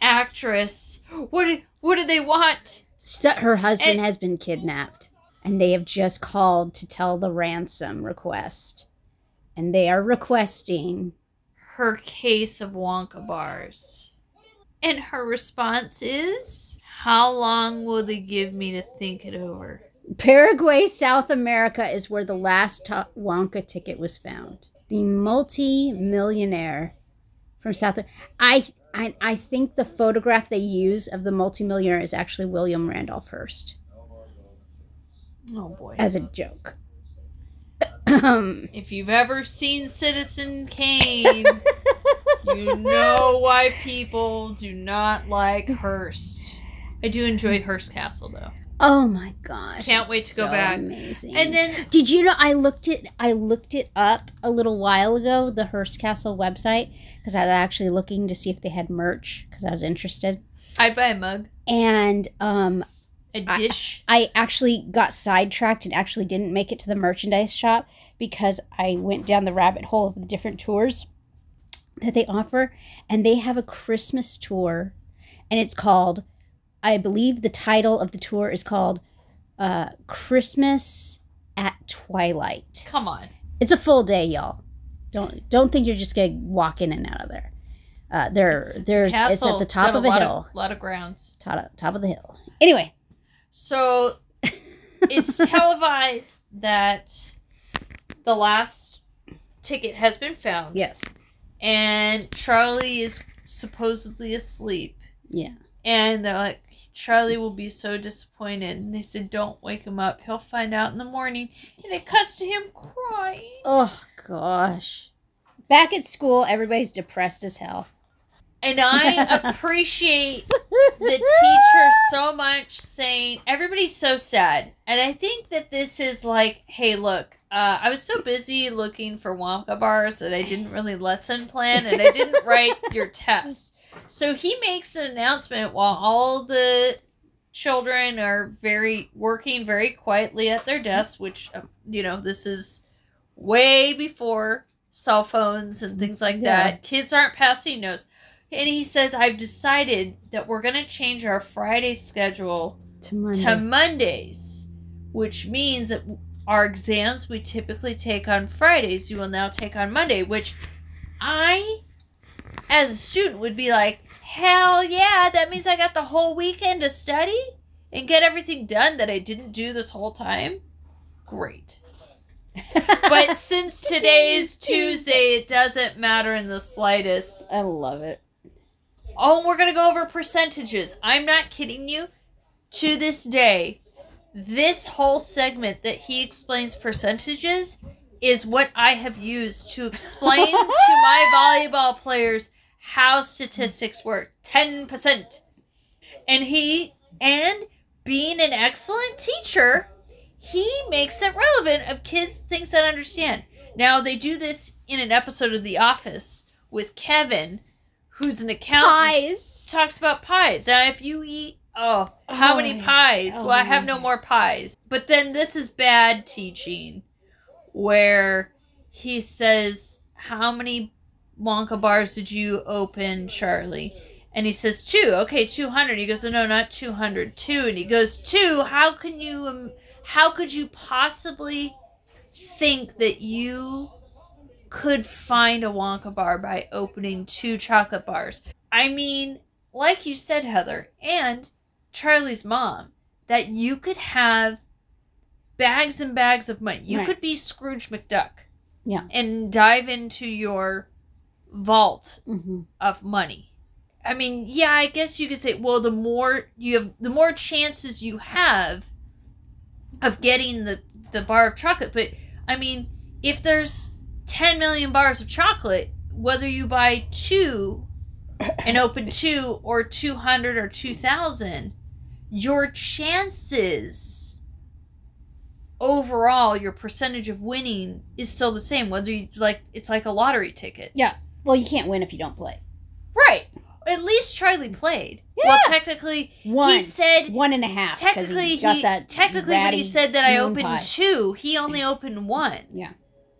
actress. What did, what do they want? so her husband And- has been kidnapped, and they have just called to tell the ransom request, and they are requesting. Her case of Wonka bars. And her response is, How long will they give me to think it over? Paraguay, South America is where the last Wonka ticket was found. The multi-millionaire from South. I, I I think the photograph they use of the multi-millionaire is actually William Randolph Hearst Oh boy. as a joke. If you've ever seen Citizen Kane, you know why people do not like Hearst. I do enjoy Hearst Castle though. Oh my gosh! Can't wait to go so back. Amazing. And then Did you know I looked it I looked it up a little while ago, the Hearst Castle website, because I was actually looking to see if they had merch because I was interested. I'd buy a mug, And um a I- dish. I actually got sidetracked and actually didn't make it to the merchandise shop because I went down the rabbit hole of the different tours that they offer. And they have a Christmas tour, and it's called, I believe the title of the tour is called uh, Christmas at Twilight. Come on. It's a full day, y'all. Don't don't think you're just gonna walk in and out of there. Uh, there, It's- it's a it's at the top of a lot hill. A lot of grounds. Top, top of the hill. Anyway, So it's televised that the last ticket has been found. yes, And Charlie is supposedly asleep. yeah. And they're like, Charlie will be so disappointed. And they said, Don't wake him up. He'll find out in the morning. And it cuts to him crying. Oh gosh. Back at school, everybody's depressed as hell. And I appreciate the teacher so much saying, Everybody's so sad. And I think that this is like, Hey, look, uh, I was so busy looking for Wonka bars that I didn't really lesson plan and I didn't write your test. So he makes an announcement while all the children are very working very quietly at their desks, which uh, you know this is way before cell phones and things like Yeah. that. Kids aren't passing notes, and he says, "I've decided that we're gonna change our Friday schedule To Monday. to Mondays, which means that our exams we typically take on Fridays, you will now take on Monday, which I, as a student, would be like, hell yeah, that means I got the whole weekend to study and get everything done that I didn't do this whole time. Great. But since today is Tuesday, it doesn't matter in the slightest. I love it. Oh, and we're gonna go over percentages. I'm not kidding you. To this day, this whole segment that he explains percentages is what I have used to explain to my volleyball players how statistics work. Ten percent. And he and being an excellent teacher, he makes it relevant of kids things that understand. Now they do this in an episode of The Office with Kevin, who's an accountant Pies. talks about pies. Now, if you eat, oh, how Oh, many pies? Oh, well, I have no more pies. But then this is bad teaching, where he says, "How many Wonka bars did you open, Charlie?" And he says two. Okay, two hundred. He goes, no, not two hundred. Two. And he goes two. How can you? Um, how could you possibly think that you could find a Wonka bar by opening two chocolate bars? I mean, like you said, Heather, and Charlie's mom, that you could have bags and bags of money. You Right. could be Scrooge McDuck. Yeah. And dive into your vault Mm-hmm. of money. I mean, yeah, I guess you could say, well, the more you have, the more chances you have of getting the the bar of chocolate. But I mean, if there's 10 million bars of chocolate, whether you buy two and open two or 200 or 2000, your chances overall, your percentage of winning is still the same. Whether you like, it's like a lottery ticket. Well, you can't win if you don't play. Right. At least Charlie played. Well, technically, Once, he said- one and a half. technically, got he that technically when he said that I opened pie. two, he only opened one Yeah,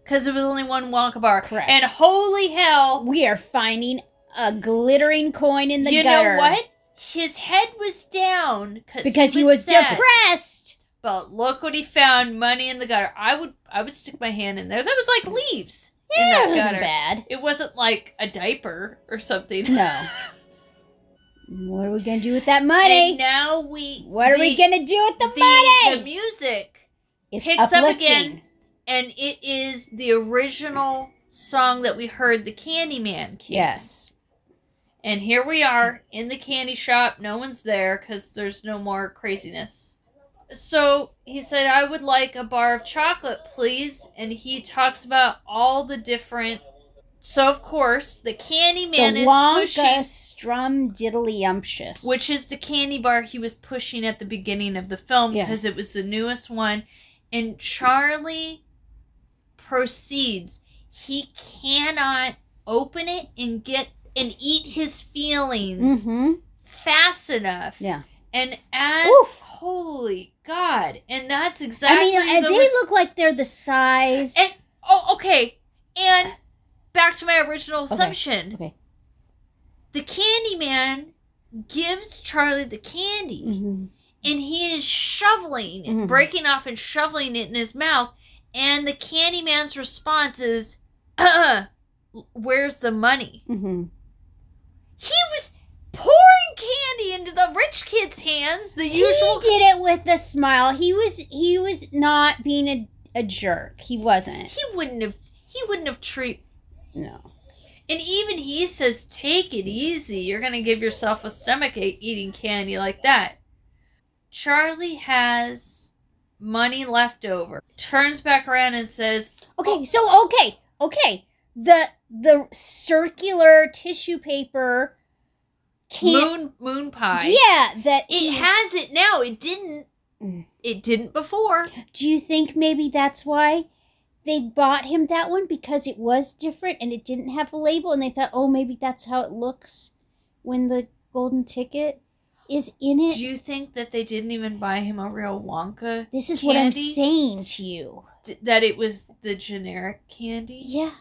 because it was only one Wonka bar. Correct. And holy hell, we are finding a glittering coin in the gutter. you gutter. know what? His head was down Because he was, sad. depressed. But look what he found: money in the gutter. I would, I would stick my hand in there. That was like leaves Yeah, it wasn't bad. It wasn't like a diaper or something. No. what are we gonna do with that money? And now we. what are we gonna do with the, the, money? The music It's picks up again. and it is the original song that we heard the Candyman came. Yes. And here we are in the candy shop. No one's there because there's no more craziness. So he said, I would like a bar of chocolate, please. And he talks about all the different. So, of course, the Candyman the is Wonka pushing. Scrumdiddlyumptious. Which is the candy bar he was pushing at the beginning of the film Yeah. because it was the newest one. And Charlie proceeds. He cannot open it and get and eat his feelings Mm-hmm. fast enough. Yeah. And as Oof. Holy God, and that's exactly. I mean, uh, the they res- look like they're the size. And oh, okay. And back to my original assumption. okay. The Candyman gives Charlie the candy, Mhm. and he is shoveling, Mhm. breaking off and shoveling it in his mouth. And the Candyman's response is, "Where's the money?" Mhm. He was candy into the rich kid's hands. The usual. He did it with a smile. He was he was not being a, a jerk. He wasn't. He wouldn't have. He wouldn't have treat. No. And even he says, "Take it easy. You're gonna give yourself a stomach ache eating candy like that." Charlie has money left over. Turns back around and says, Okay, so okay, okay. The the circular tissue paper "Moon moon pie." Yeah, that It has it now. It didn't. Mm. It didn't before. Do you think maybe that's why they bought him that one because it was different and it didn't have a label and they thought, "Oh, maybe that's how it looks when the golden ticket is in it." Do you think that they didn't even buy him a real Wonka? this is what I'm saying to you. D- that it was the generic candy. Yeah.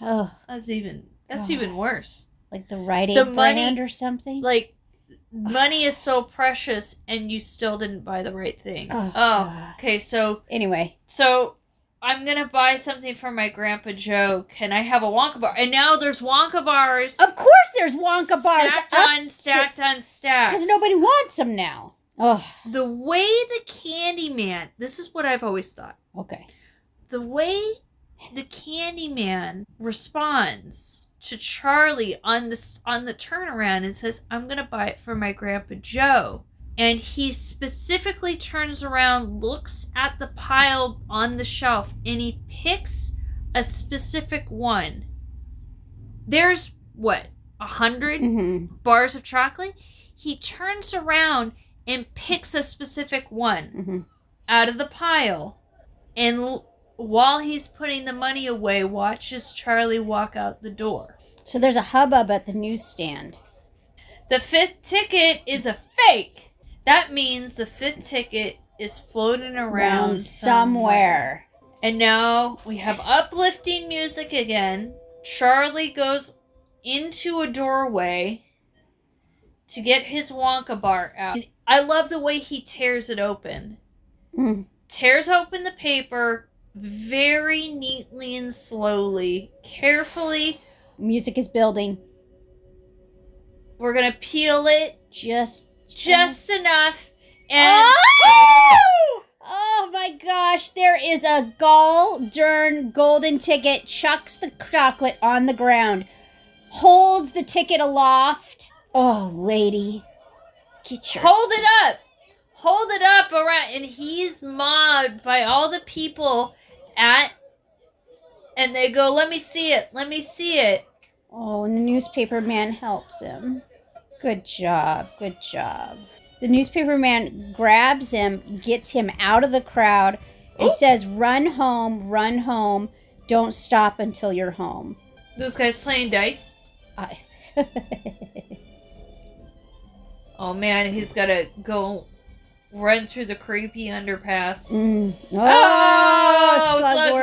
Oh, That's even. That's God. even worse. Like the Aid The money- or something. like money is so precious and you still didn't buy the right thing. Oh, Oh, okay, so anyway, so I'm gonna buy something for my grandpa Joe. Can I have a Wonka bar? And now there's Wonka bars of course there's Wonka bars stacked up on stacked on stacked. because nobody wants them now. Oh, The way the Candyman. This is what I've always thought. okay. The way the Candyman responds to Charlie on this on the turnaround and says, "I'm gonna buy it for my grandpa Joe." And he specifically turns around, looks at the pile on the shelf, and he picks a specific one. There's what a 100 hmm bars of chocolate. He turns around and picks a specific one hmm out of the pile and l- while he's putting the money away watches charlie walk out the door So there's a hubbub at the newsstand. the fifth ticket is a fake that means the fifth ticket is floating around Around somewhere somewhere. and now we have uplifting music again charlie goes into a doorway to get his wonka bar out i love the way he tears it open Mm. tears open the paper very neatly and slowly, carefully. Music is building. We're gonna peel it Just, just enough, and Oh! Oh my gosh, there is a gall darn golden ticket, chucks the chocolate on the ground, holds the ticket aloft. Oh, lady. Get your Hold it up. Hold it up around and he's mobbed by all the people at and they go, Let me see it, let me see it. Oh, and the newspaper man helps him. Good job, good job. The newspaper man grabs him, gets him out of the crowd, and Oop. says, Run home, run home. Don't stop until you're home. Those guys playing dice. I- Oh man, he's gotta go run through the creepy underpass. Mm. Oh, Oh, Slugworth.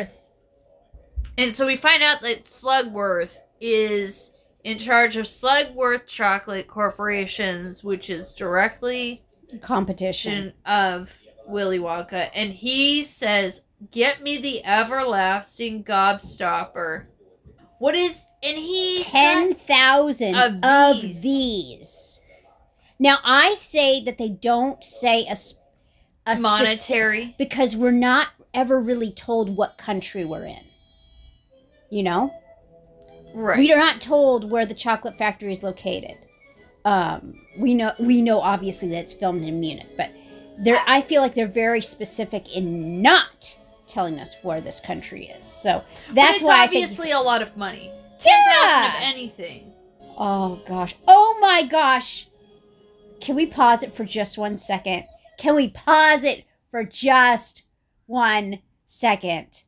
Slugworth. And so we find out that Slugworth is in charge of Slugworth Chocolate Corporations, which is directly Competition. of Willy Wonka, and he says, "Get me the everlasting gobstopper." What is? And he's ten thousand Of of, these. these. Now I say that they don't say a, speci- monetary. because we're not ever really told what country we're in. You know, right. we are not told where the chocolate factory is located. Um, we know we know obviously that it's filmed in Munich, but they're I feel like they're very specific in not telling us where this country is. So that's why I think obviously a lot of money. Ten thousand of anything. Oh gosh. Oh my gosh. Can we pause it for just one second? Can we pause it for just one second?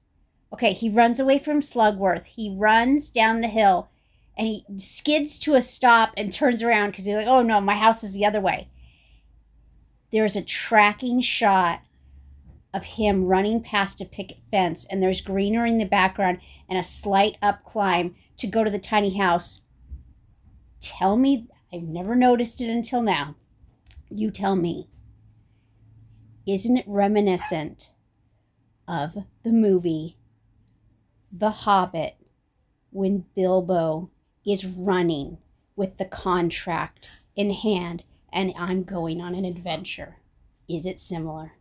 Okay, he runs away from Slugworth. He runs down the hill and he skids to a stop and turns around because he's like, oh no, my house is the other way. There's a tracking shot of him running past a picket fence, and there's greenery in the background and a slight up climb to go to the tiny house tell me i've never noticed it until now you tell me isn't it reminiscent of the movie the hobbit when bilbo is running with the contract in hand and i'm going on an adventure is it similar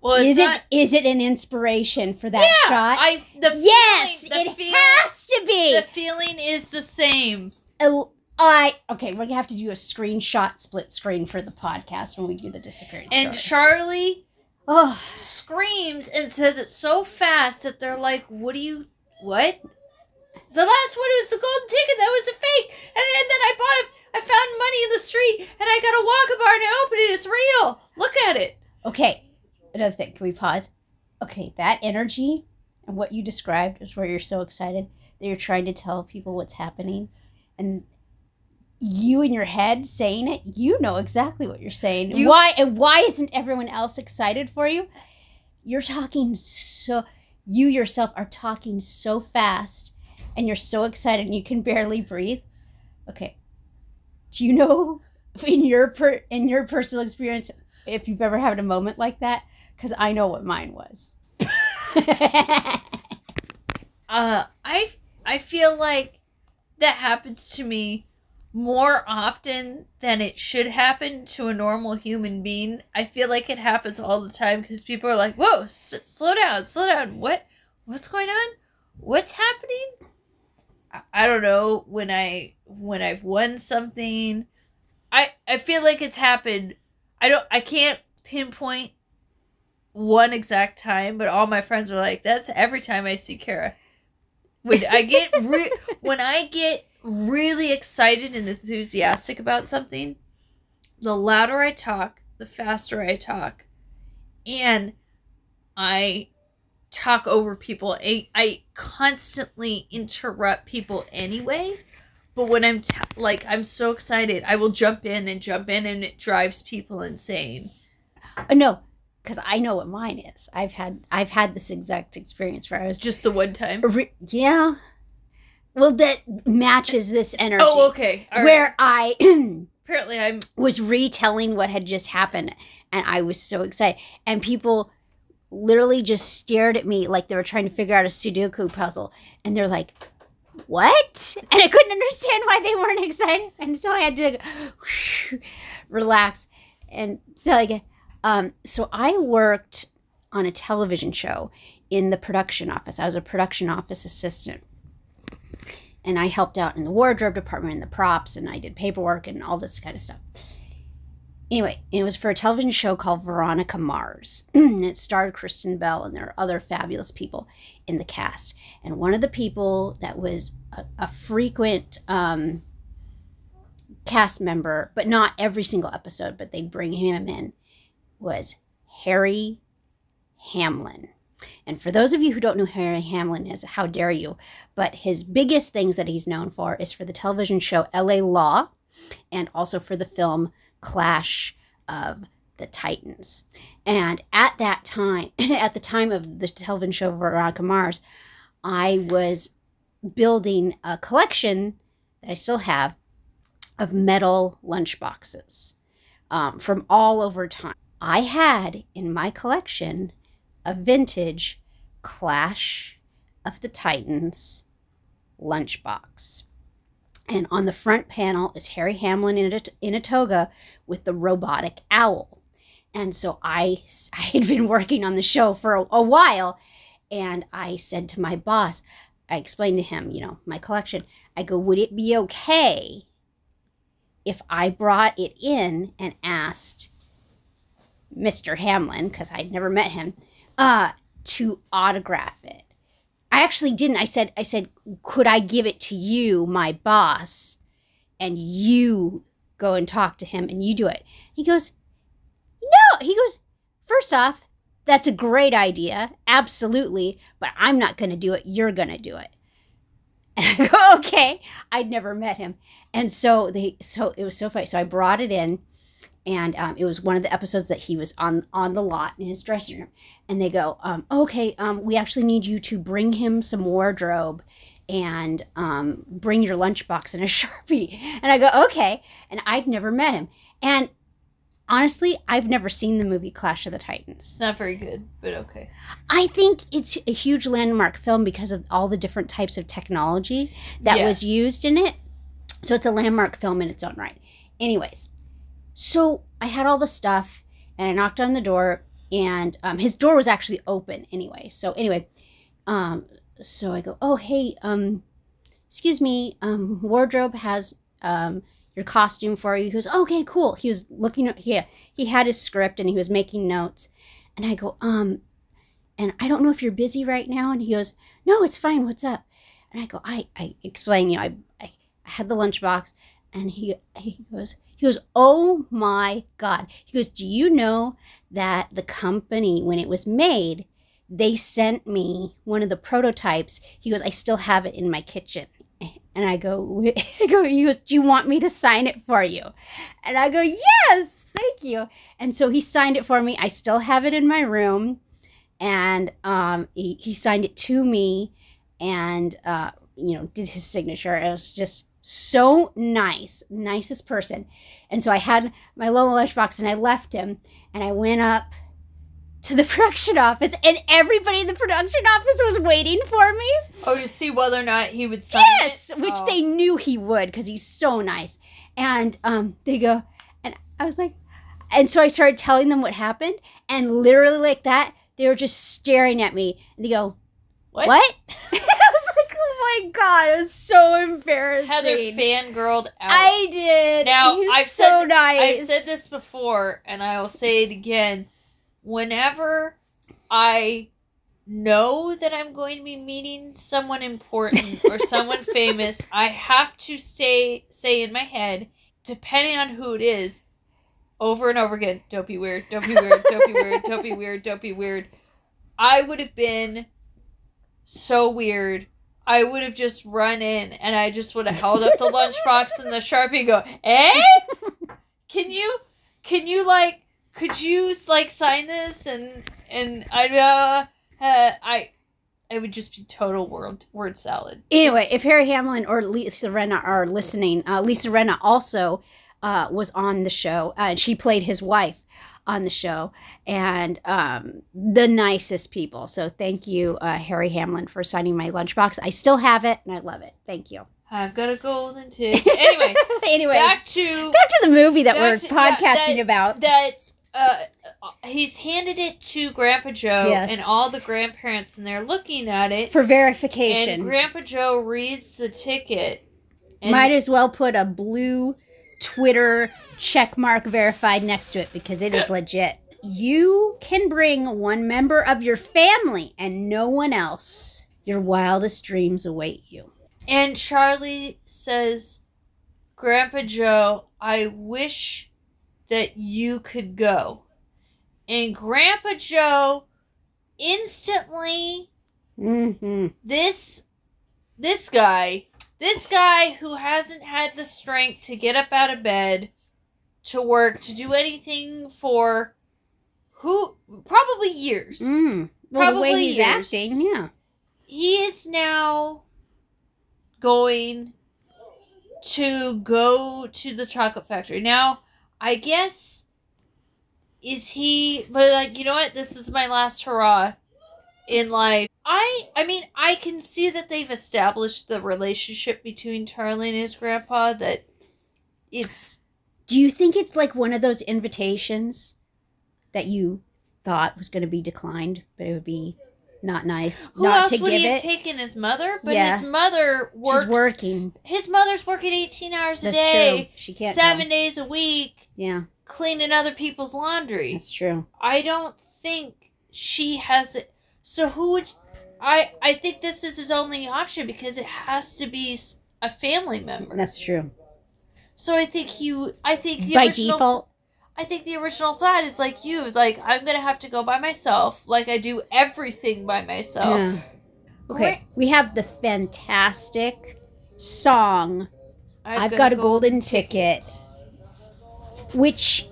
Well, is not, it is it an inspiration for that yeah, shot I the yes feeling, the it feeling, has to be The feeling is the same. Oh, I okay. We're gonna have to do a screenshot split screen for the podcast when we do the disappearance And story. Charlie oh, screams and says it so fast that they're like, "What do you? What?" The last one was the golden ticket. That was a fake. And, and then I bought it. I found money in the street, and I got a bar, and I opened it. It's real. Look at it. okay. Another thing. Can we pause? Okay, that energy and what you described is where you're so excited that you're trying to tell people what's happening, and you in your head saying it, you know exactly what you're saying. You- why and why isn't everyone else excited for you? You're talking so. You yourself are talking so fast, and you're so excited, and you can barely breathe. Okay. Do you know in your per in your personal experience if you've ever had a moment like that? Because I know what mine was. Uh, I I feel like that happens to me more often than it should happen to a normal human being. I feel like it happens all the time because people are like, "Whoa, s- slow down, slow down. What, what's going on? What's happening?" I, I don't know when I when I've won something. I I feel like it's happened. I don't. I can't pinpoint one exact time, but all my friends are like, "That's every time I see Kara." When I get re- when I get really excited and enthusiastic about something, the louder I talk, the faster I talk, and I talk over people. I, I constantly interrupt people anyway. But when I'm t- like I'm so excited, I will jump in and jump in, and it drives people insane. Uh, no, because I know what mine is. I've had I've had this exact experience where I was just Just the one time. re- yeah. Well, that matches this energy. Oh, okay. All right. where I apparently I'm was retelling what had just happened, and I was so excited, and people literally just stared at me like they were trying to figure out a Sudoku puzzle, and they're like. What? And I couldn't understand why they weren't excited. And so I had to relax. And so like Um, so I worked on a television show in the production office. I was a production office assistant. And I helped out in the wardrobe department and the props, and I did paperwork and all this kind of stuff. Anyway, it was for a television show called Veronica Mars. and it starred Kristen Bell, and there are other fabulous people in the cast. And one of the people that was a, a frequent um, cast member, but not every single episode, but they bring him in, was Harry Hamlin. And for those of you who don't know who Harry Hamlin is, how dare you? But his biggest things that he's known for is for the television show LA Law and also for the film Clash of the Titans. And at that time, at the time of the television show Veronica Mars, I was building a collection that I still have of metal lunchboxes um, from all over time. I had in my collection a vintage Clash of the Titans lunchbox. And on the front panel is Harry Hamlin in a, in a toga with the robotic owl. And so I, I had been working on the show for a, a while. And I said to my boss, I explained to him, you know, my collection. I go, would it be okay if I brought it in and asked Mr. Hamlin, because I'd never met him, uh, to autograph it. I actually didn't. I said, I said, could I give it to you, my boss, and you go and talk to him and you do it? He goes, no. He goes, first off, that's a great idea, absolutely, but I'm not going to do it. You're going to do it. And I go, okay. I'd never met him, and so they, so it was so funny. So I brought it in, and um, it was one of the episodes that he was on on the lot in his dressing room and they go um, okay um, we actually need you to bring him some wardrobe and um, bring your lunchbox and a sharpie. And i go okay. And i'd never met him. And honestly i've never seen the movie clash of the titans. It's not very good, but okay. i think it's a huge landmark film because of all the different types of technology that was used in it. So it's a landmark film in its own right. Anyways so I had all the stuff and I knocked on the door and um, his door was actually open anyway. So anyway, um, so I go, oh hey, um, excuse me, um, wardrobe has um your costume for you. He goes, okay, cool. He was looking yeah, he had his script and he was making notes, and I go, um, and I don't know if you're busy right now, and he goes, no, it's fine. What's up? And I go, I I explain, you know, I I, I had the lunchbox, and he he goes. He goes, Oh my God. He goes, Do you know that the company, when it was made, they sent me one of the prototypes? He goes, I still have it in my kitchen. And I go, I go, he goes, Do you want me to sign it for you? And I go, Yes, thank you. And so he signed it for me. I still have it in my room. And um, he, he signed it to me and, uh, you know, did his signature. It was just so nice, nicest person. And so I had my little lunchbox and I left him and I went up to the production office and everybody in the production office was waiting for me. Oh, to see whether or not he would sign Yes, it? which Oh. they knew he would because he's so nice. And um, they go, and I was like, and so I started telling them what happened, and literally like that, they were just staring at me, and they go, What? "What?" I was like, "Oh my god!" It was so embarrassing. Heather fangirled out. I did. Now, I've so said- nice. I've said this before, and I will say it again. Whenever I know that I'm going to be meeting someone important or someone famous, I have to stay say in my head, depending on who it is, over and over again. Don't be weird. Don't be weird. Don't be weird. Don't be weird. Don't be weird. I would have been so weird. I would have just run in and I just would have held up the lunchbox and the sharpie and go, eh? Can you can you like could you like sign this and and I uh, uh I it would just be total word word salad. Anyway, if Harry Hamlin or Lisa Rinna are listening, uh, Lisa Rinna also uh, was on the show. Uh, and she played his wife on the show, and um, the nicest people. So thank you, uh, Harry Hamlin, for signing my lunchbox. I still have it, and I love it. Thank you. I've got a golden ticket. Anyway, anyway, back to back to the movie that we're to- yeah, podcasting that- about. that uh, he's handed it to Grandpa Joe Yes. and all the grandparents, and they're looking at it. For verification. And Grandpa Joe reads the ticket. And Might as well put a blue Twitter check mark verified next to it because it is legit. You can bring one member of your family and no one else. Your wildest dreams await you. And Charlie says, Grandpa Joe, I wish that you could go. And Grandpa Joe instantly Mm-hmm. this this guy, this guy who hasn't had the strength to get up out of bed, to work, to do anything for who probably years. Mm. Well, the way he's years. acting, yeah. he is now going to go to the chocolate factory. Now, I guess is he but like you know what? This is my last hurrah in life. I I mean, I can see that they've established the relationship between Charlie and his grandpa that it's Do you think it's like one of those invitations that you thought was going to be declined, but it would be not nice who not else to would give he have it? taken his mother? But Yeah. his mother works She's working. his mother's working 18 hours a That's day true. She can't seven days a week Yeah, cleaning other people's laundry that's true. i don't think she has it so who would i i think this is his only option because it has to be a family member That's true. so i think he i think the By original default, i think the original thought is like you like i'm gonna have to go by myself like i do everything by myself yeah. Okay, we have the fantastic song I've, got, a golden ticket, which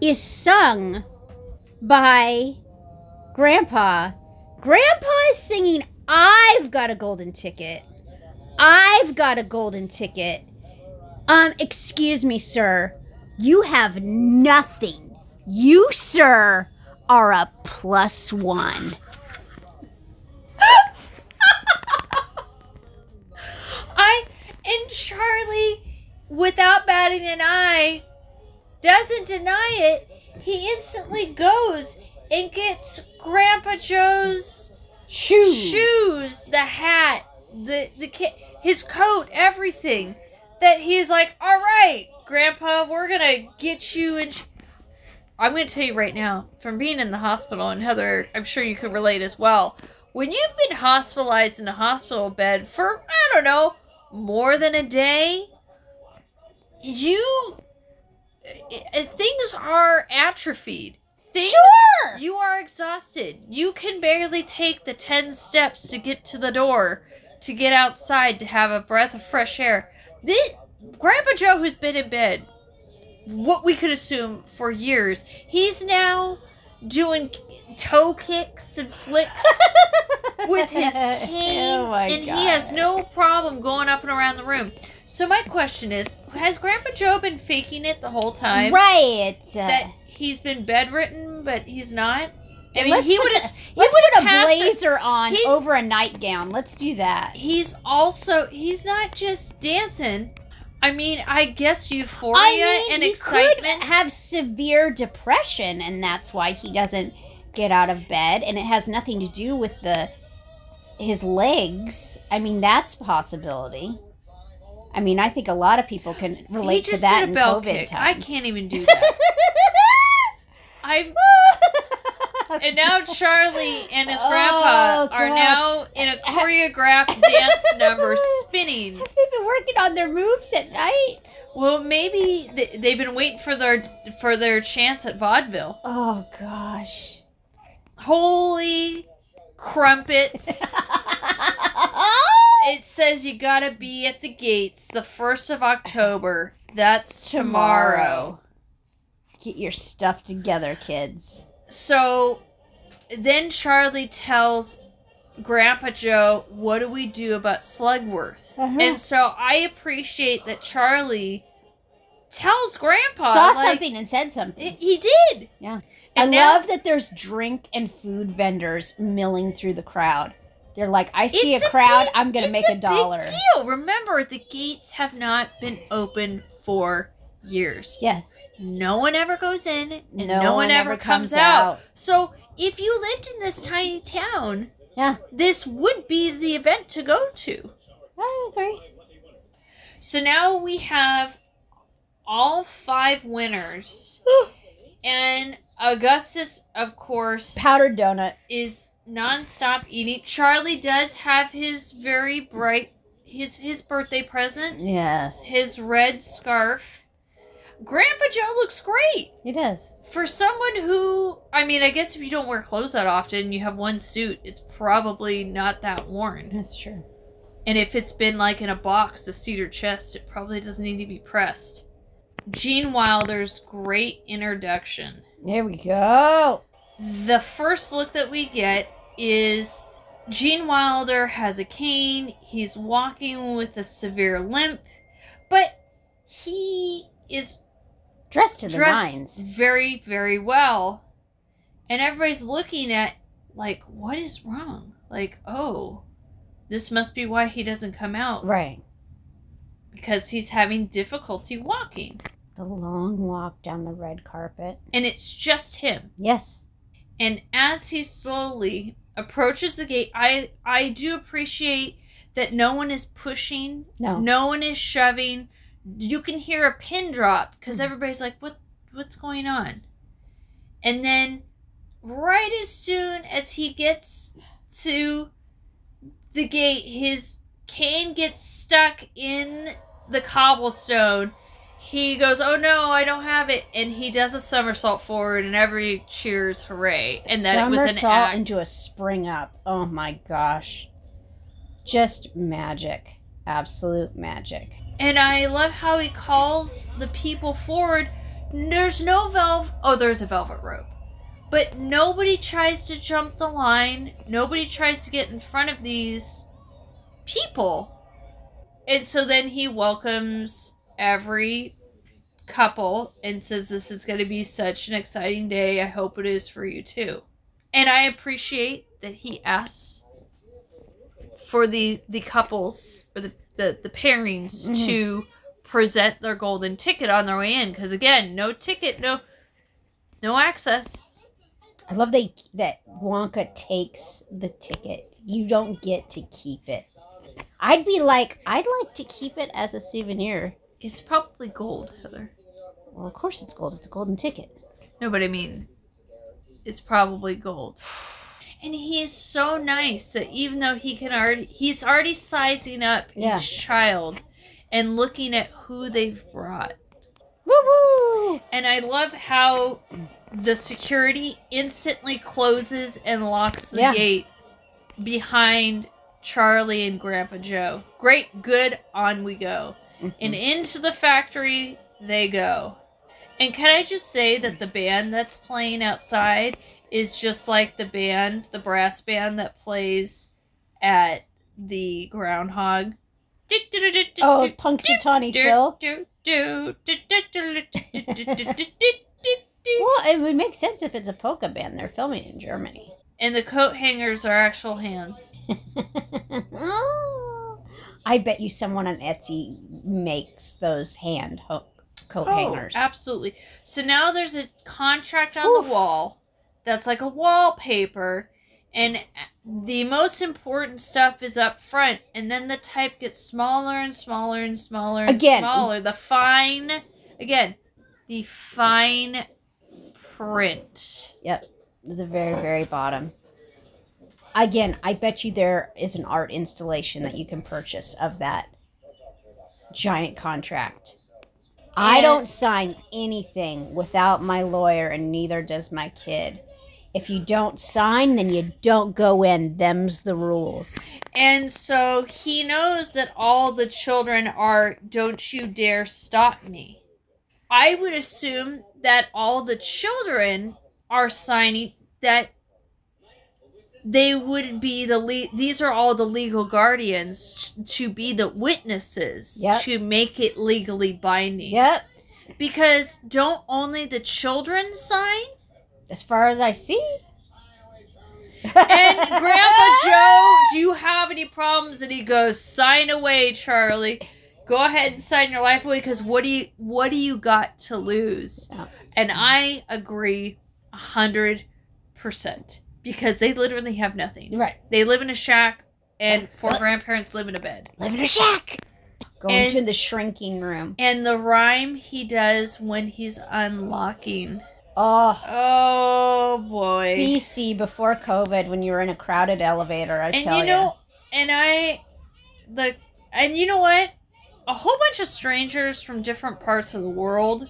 is sung by Grandpa. Grandpa is singing, I've got a golden ticket. I've got a golden ticket. Um, excuse me, sir. You have nothing. You, sir, are a plus one. I and Charlie, without batting an eye, doesn't deny it. He instantly goes and gets Grandpa Joe's Shoes. shoes, the hat, the the his coat, everything. That he's like, all right, Grandpa, we're gonna get you in. Sh-. I'm gonna tell you right now, from being in the hospital, and Heather, I'm sure you can relate as well. When you've been hospitalized in a hospital bed for I don't know more than a day, you i- things are atrophied. Things, Sure. you are exhausted. You can barely take the 10 steps to get to the door, to get outside, to have a breath of fresh air. This, Grandpa Joe, who's been in bed, what we could assume for years, he's now doing toe kicks and flicks with his oh cane, Oh my and he has no problem going up and around the room. So my question is, has Grandpa Joe been faking it the whole time? Right. that he's been bedridden, but he's not. I mean, let's he would have. He would put a blazer on over a nightgown. Let's do that. He's also. He's not just dancing. I mean, I guess euphoria I mean, and he excitement. could have severe depression, and that's why he doesn't get out of bed. And it has nothing to do with the his legs. I mean, that's a possibility. I mean, I think a lot of people can relate to that a in COVID kick. times. I can't even do that. I'm. And now Charlie and his Oh, grandpa are gosh. now in a choreographed dance number, spinning. Have they been working on their moves at night? Well, maybe they, they've been waiting for their for their chance at vaudeville. Oh gosh. Holy crumpets. it says you gotta be at the gates the 1st of October. That's tomorrow. Get your stuff together, kids. So then Charlie tells Grandpa Joe, What do we do about Slugworth? Uh-huh. And so I appreciate that Charlie tells Grandpa. Saw like, something and said something. He did. Yeah. And I now- love that there's drink and food vendors milling through the crowd. They're like, I see It's a crowd, big- I'm gonna make a, dollar. Big deal. Remember, the gates have not been open for years. Yeah. No one ever goes in and no, No one, one ever comes, comes out. out. So if you lived in this tiny town, Yeah, this would be the event to go to. I agree. So now we have all five winners. and Augustus, of course, Powdered donut. is nonstop eating. Charlie does have his very bright his his birthday present, Yes. his red scarf. Grandpa Joe looks great. He does. For someone who, I mean, I guess if you don't wear clothes that often, you have one suit, it's probably not that worn. That's true. And if it's been like in a box, a cedar chest, it probably doesn't need to be pressed. Gene Wilder's great introduction. There we go. The first look that we get is Gene Wilder has a cane. He's walking with a severe limp, but he is Dressed to the dressed nines. very, very well. And everybody's looking at, like, what is wrong? Like, oh, this must be why he doesn't come out Right. because he's having difficulty walking. The long walk down the red carpet. And it's just him. Yes. And as he slowly approaches the gate, I I do appreciate that no one is pushing, No. no one is shoving. You can hear a pin drop because Hmm. everybody's like, "What what's going on?" And then right as soon as he gets to the gate, his cane gets stuck in the cobblestone. He goes, "Oh no, I don't have it!" And he does a somersault forward, and every cheers, hooray! And that it was an act. into a spring up. Oh my gosh. Just magic. Absolute magic. And I love how he calls the people forward. There's no velvet. Oh, there's a velvet rope. But nobody tries to jump the line. Nobody tries to get in front of these people. And so then he welcomes every couple and says, This is going to be such an exciting day. I hope it is for you too. And I appreciate that he asks for the the couples or the the, the pairings Mhm. to present their golden ticket on their way in because again no ticket no no access I love they that Wonka takes the ticket. You don't get to keep it. I'd be like, I'd like to keep it as a souvenir. it's probably gold heather Well, of course it's gold. It's a golden ticket. no but i mean it's probably gold and he's so nice that even though he can already he's already sizing up Yeah. each child and looking at who they've brought Woo woo! And I love how the security instantly closes and locks the Yeah. gate behind Charlie and Grandpa Joe. Great, good, on we go. Mm-hmm. And into the factory they go. And can I just say that the band that's playing outside is just like the band, the brass band that plays at the groundhog. Oh, Punxsutawney Phil. Well, it would make sense if it's a polka band. They're filming in Germany. And the coat hangers are actual hands. I bet you someone on Etsy makes those hand ho- coat hangers. Oh, absolutely. So now there's a contract on Oof. the wall that's like a wallpaper, and the most important stuff is up front, and then the type gets smaller and smaller and smaller and Again. smaller. The fine, again, the fine print. Yep, the very, very bottom. Again, I bet you there is an art installation that you can purchase of that giant contract. I don't sign anything without my lawyer, and neither does my kid. If you don't sign, then you don't go in. Them's the rules. And so he knows that all the children are, don't you dare stop me. I would assume that all the children are signing that they would be the le- these are all the legal guardians t- to be the witnesses Yep. to make it legally binding. Yep. Because don't only the children sign? As far as I see. And Grandpa Joe, do you have any problems? And he goes, sign away, Charlie. go ahead and sign your life away because what do you what do you got to lose? Yeah. And I agree a hundred percent because they literally have nothing. Right. They live in a shack, and four grandparents live in a bed. Live in a shack. Go And- into the shrinking room. And the rhyme he does when he's unlocking. Oh, Oh boy. BC before COVID, when you were in a crowded elevator, I and tell you know, and I, the, and you know what? A whole bunch of strangers from different parts of the world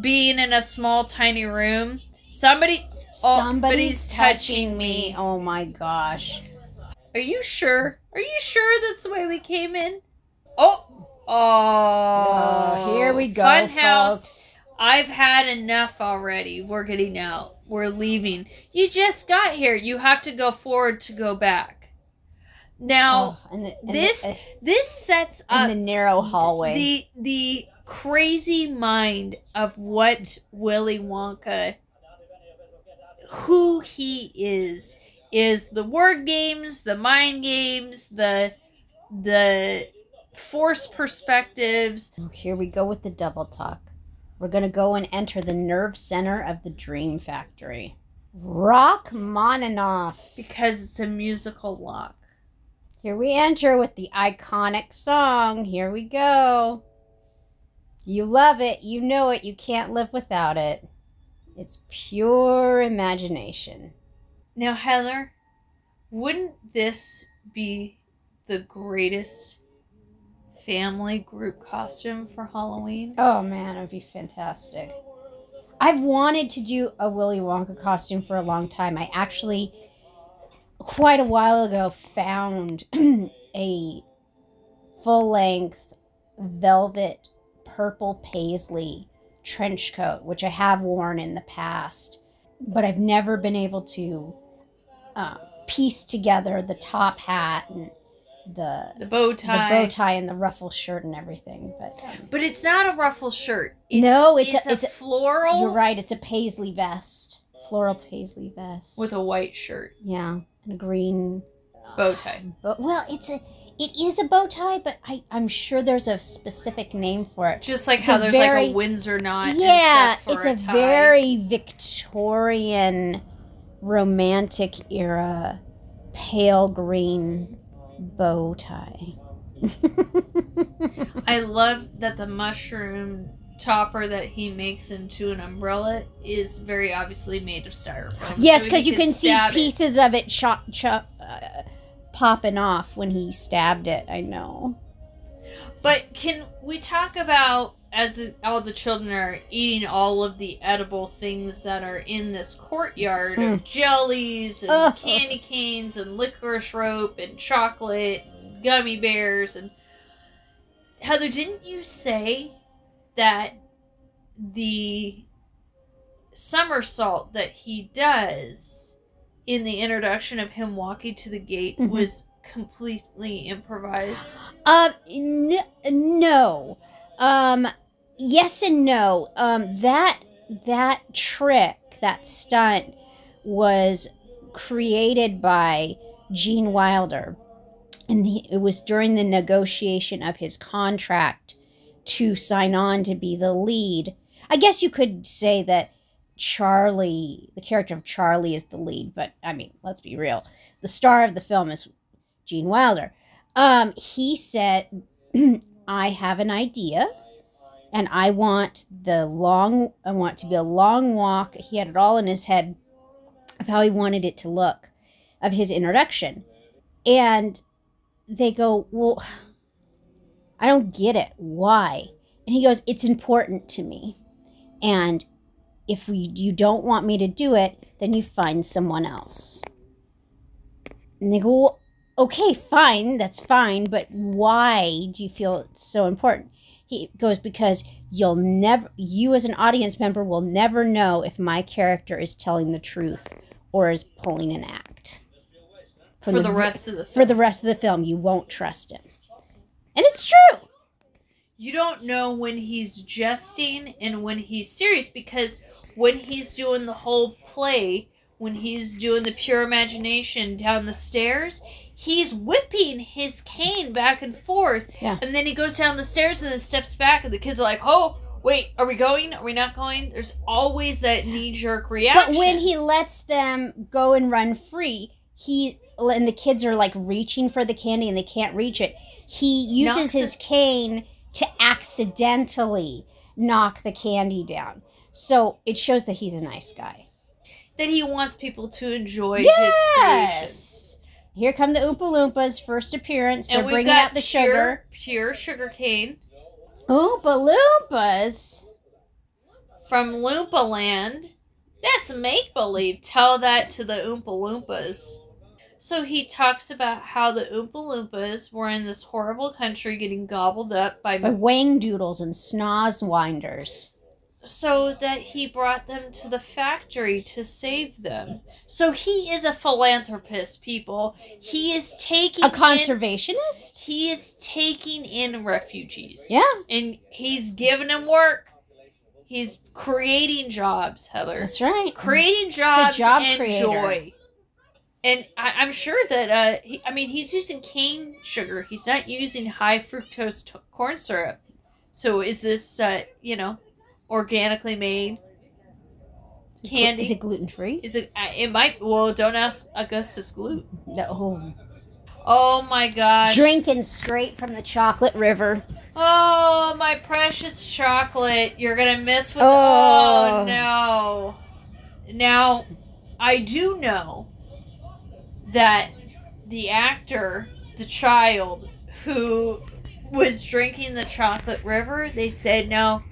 being in a small, tiny room. Somebody, oh, somebody's somebody's touching me. Oh my gosh. Are you sure? Are you sure that's the way we came in? Oh, oh, Oh, here we go, Fun house. I've had enough already. We're getting out. We're leaving. You just got here. You have to go forward to go back. Now, Oh, and the, and this the, this sets uh, up in the narrow hallway. the the crazy mind of what Willy Wonka who he is is the word games, the mind games, the the force perspectives. Oh, here we go with the double talk. We're gonna go and enter the nerve center of the Dream Factory. Rock, Rachmaninoff. because it's a musical lock. Here we enter with the iconic song. Here we go. You love it. You know it. You can't live without it. It's pure imagination. Now, Heather, wouldn't this be the greatest family group costume for Halloween? Oh man, it would be fantastic. I've wanted to do a Willy Wonka costume for a long time. I actually, quite a while ago, found a full length velvet purple paisley trench coat, which I have worn in the past, but I've never been able to uh, piece together the top hat and the The bow the tie. bow tie and the ruffle shirt and everything. But But it's not a ruffle shirt. It's, No, it's a- it's a, it's a- floral You're right. It's a paisley vest, floral paisley vest. with a white shirt, yeah, and a green bow uh, tie. But well, it's a it is a bow tie, but I I'm sure there's a specific name for it. Just like It's how a there's like a Windsor knot. and yeah, it's a, tie. very Victorian, romantic era, pale green bow tie. I love that the mushroom topper that he makes into an umbrella is very obviously made of styrofoam. yes, so because you can see stab it. pieces of it chop chop. Uh, popping off when he stabbed it i know But can we talk about as all the children are eating all of the edible things that are in this courtyard of jellies and Ugh. candy canes and licorice rope and chocolate and gummy bears and Heather, didn't you say that the somersault that he does in the introduction of him walking to the gate Mhm. was completely improvised? Um, n- no. Um, yes and no. Um, that that trick, that stunt, was created by Gene Wilder, and the, it was during the negotiation of his contract to sign on to be the lead. I guess you could say that Charlie, the character of Charlie, is the lead, but I mean, let's be real. The star of the film is Gene Wilder. Um, he said, I have an idea and I want the long, I want to be a long walk. He had it all in his head of how he wanted it to look, of his introduction. And they go, Well, I don't get it. Why? And he goes, It's important to me. And if we, you don't want me to do it, then you find someone else. And they go, well, okay, fine, that's fine, but why do you feel it's so important? He goes, because you'll never, you as an audience member will never know if my character is telling the truth or is pulling an act. From for the, ve- rest of the For the rest of the film, you won't trust him. And it's true. you don't know when he's jesting and when he's serious because when he's doing the whole play when he's doing the pure imagination down the stairs he's whipping his cane back and forth. Yeah. And then he goes down the stairs and then steps back, and the kids are like, "Oh, wait, are we going? Are we not going?" There's always that knee jerk reaction. But when he lets them go and run free, he and the kids are like reaching for the candy and they can't reach it. He uses his cane to accidentally knock the candy down. So it shows that he's a nice guy. that he wants people to enjoy his creation. Here come the Oompa Loompas' first appearance. They're bringing out the pure, sugar. pure sugar cane Oompa Loompas. from Loompa Land. That's make believe. Tell that to the Oompa Loompas. So he talks about how the Oompa Loompas were in this horrible country getting gobbled up by By Whangdoodles and Snozzwangers. So that he brought them to the factory to save them. So he is a philanthropist, people. He is taking A in- conservationist? he is taking in refugees. Yeah. And he's giving them work. He's creating jobs, Heather. That's right. Creating jobs job and creator. joy. And I, I'm sure that, uh, he, I mean, he's using cane sugar. He's not using high fructose t- corn syrup. So is this, uh, you know, organically made candy? Is it gluten free? Is it? uh, It might. Well, don't ask Augustus Gloop. No. Oh my gosh. Drinking straight from the chocolate river. Oh, my precious chocolate. You're going to miss with. Oh. Oh. no. Now, I do know that the actor, the child who was drinking the chocolate river, they said, no,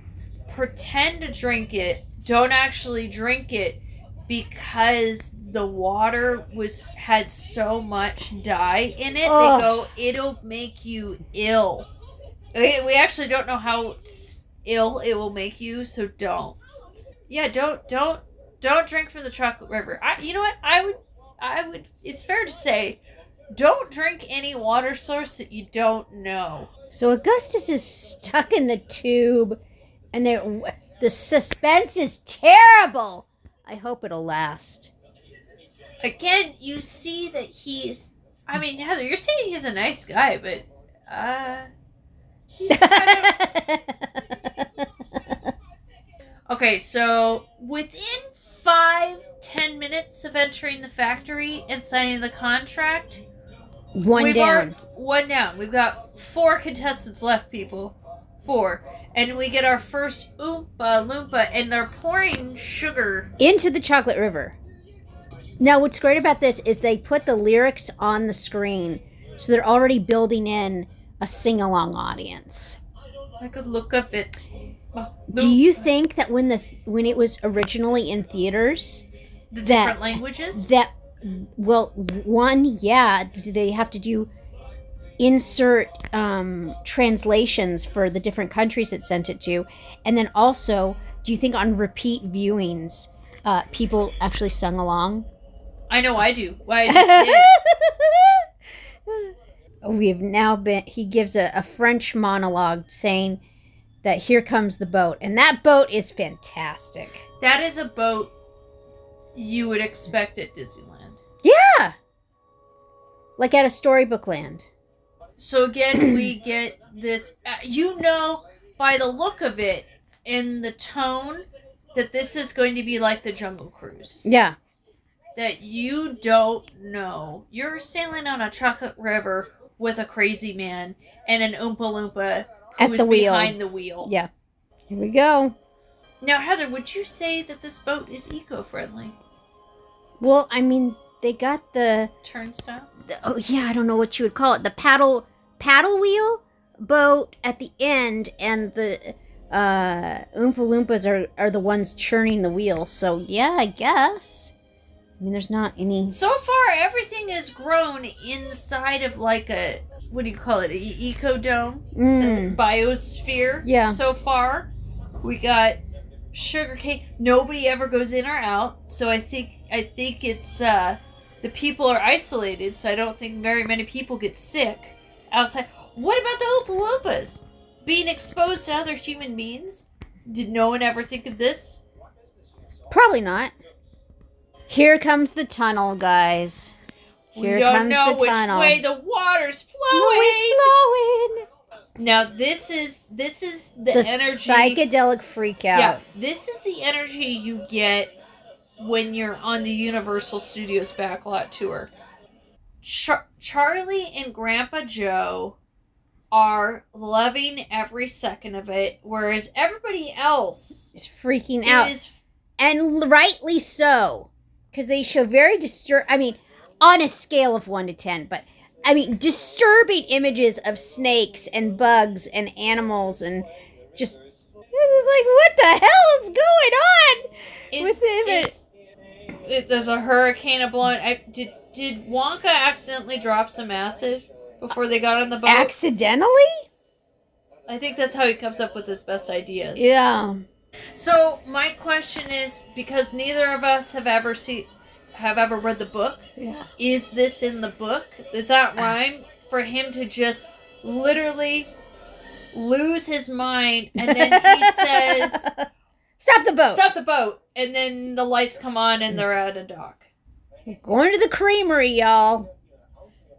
pretend to drink it. Don't actually drink it because the water was had so much dye in it. Ugh. They go, it'll make you ill. We, we actually don't know how ill it will make you, so don't. Yeah, don't don't don't drink from the chocolate river. I, you know what? I would I would. It's fair to say, don't drink any water source that you don't know. So Augustus is stuck in the tube, and the the suspense is terrible. I hope it'll last. Again, you see that he's. I mean, Heather, you're saying he's a nice guy, but uh, kind of Okay, so within five, ten minutes of entering the factory and signing the contract, One down. one down. We've got four contestants left, people. Four. And we get our first Oompa Loompa, and they're pouring sugar. into the chocolate river. Now, what's great about this is they put the lyrics on the screen, so they're already building in a sing along audience. I could look of it. Do you think that when the when it was originally in theaters, the that- different languages? that well, one, yeah, they have to do insert um, translations for the different countries it sent it to, and then also, do you think on repeat viewings, uh, people actually sung along? I know I do. Why did. We've now been. He gives a, a French monologue saying that here comes the boat, and that boat is fantastic. That is a boat you would expect at Disneyland. Yeah, like at a storybook land. So again, we get this. Uh, you know, by the look of it and the tone, that this is going to be like the Jungle Cruise. Yeah, That you don't know. You're sailing on a chocolate river with a crazy man and an Oompa Loompa At the wheel. behind the wheel. yeah. Here we go. Now, Heather, would you say that this boat is eco-friendly? Well, I mean, they got the, Turnstile. the oh yeah, I don't know what you would call it, the paddle paddle wheel boat at the end, and the uh, Oompa Loompas are are the ones churning the wheel. So yeah, I guess. I mean, there's not any. So far, everything is grown inside of like a what do you call it? An eco dome, Mm. biosphere. Yeah. So far, we got sugarcane. Nobody ever goes in or out, so I think I think it's uh, the people are isolated. So I don't think very many people get sick outside. What about the Oompa Loompas being exposed to other human beings? Did no one ever think of this? Probably not. Here comes the tunnel, guys. Here we don't comes know the which tunnel. way the water's flowing. flowing. Now this is this is the, The energy. psychedelic freak out. yeah, this is the energy you get when you're on the Universal Studios backlot tour. Char- Charlie and Grandpa Joe are loving every second of it, whereas everybody else Is freaking out. is and rightly so because they show very disturb i mean on a scale of 1 to 10 but i mean disturbing images of snakes and bugs and animals and just it was like what the hell is going on is, With him, is- it, there's a hurricane a blowing. I, did did Wonka accidentally drop some acid before they got on the boat? accidentally I think that's how he comes up with his best ideas. yeah So my question is, because neither of us have ever seen, have ever read the book, yeah is this in the book? Does that rhyme for him to just literally lose his mind and then he says, stop the boat "Stop the boat," and then the lights come on and they're at a dock. going to the creamery y'all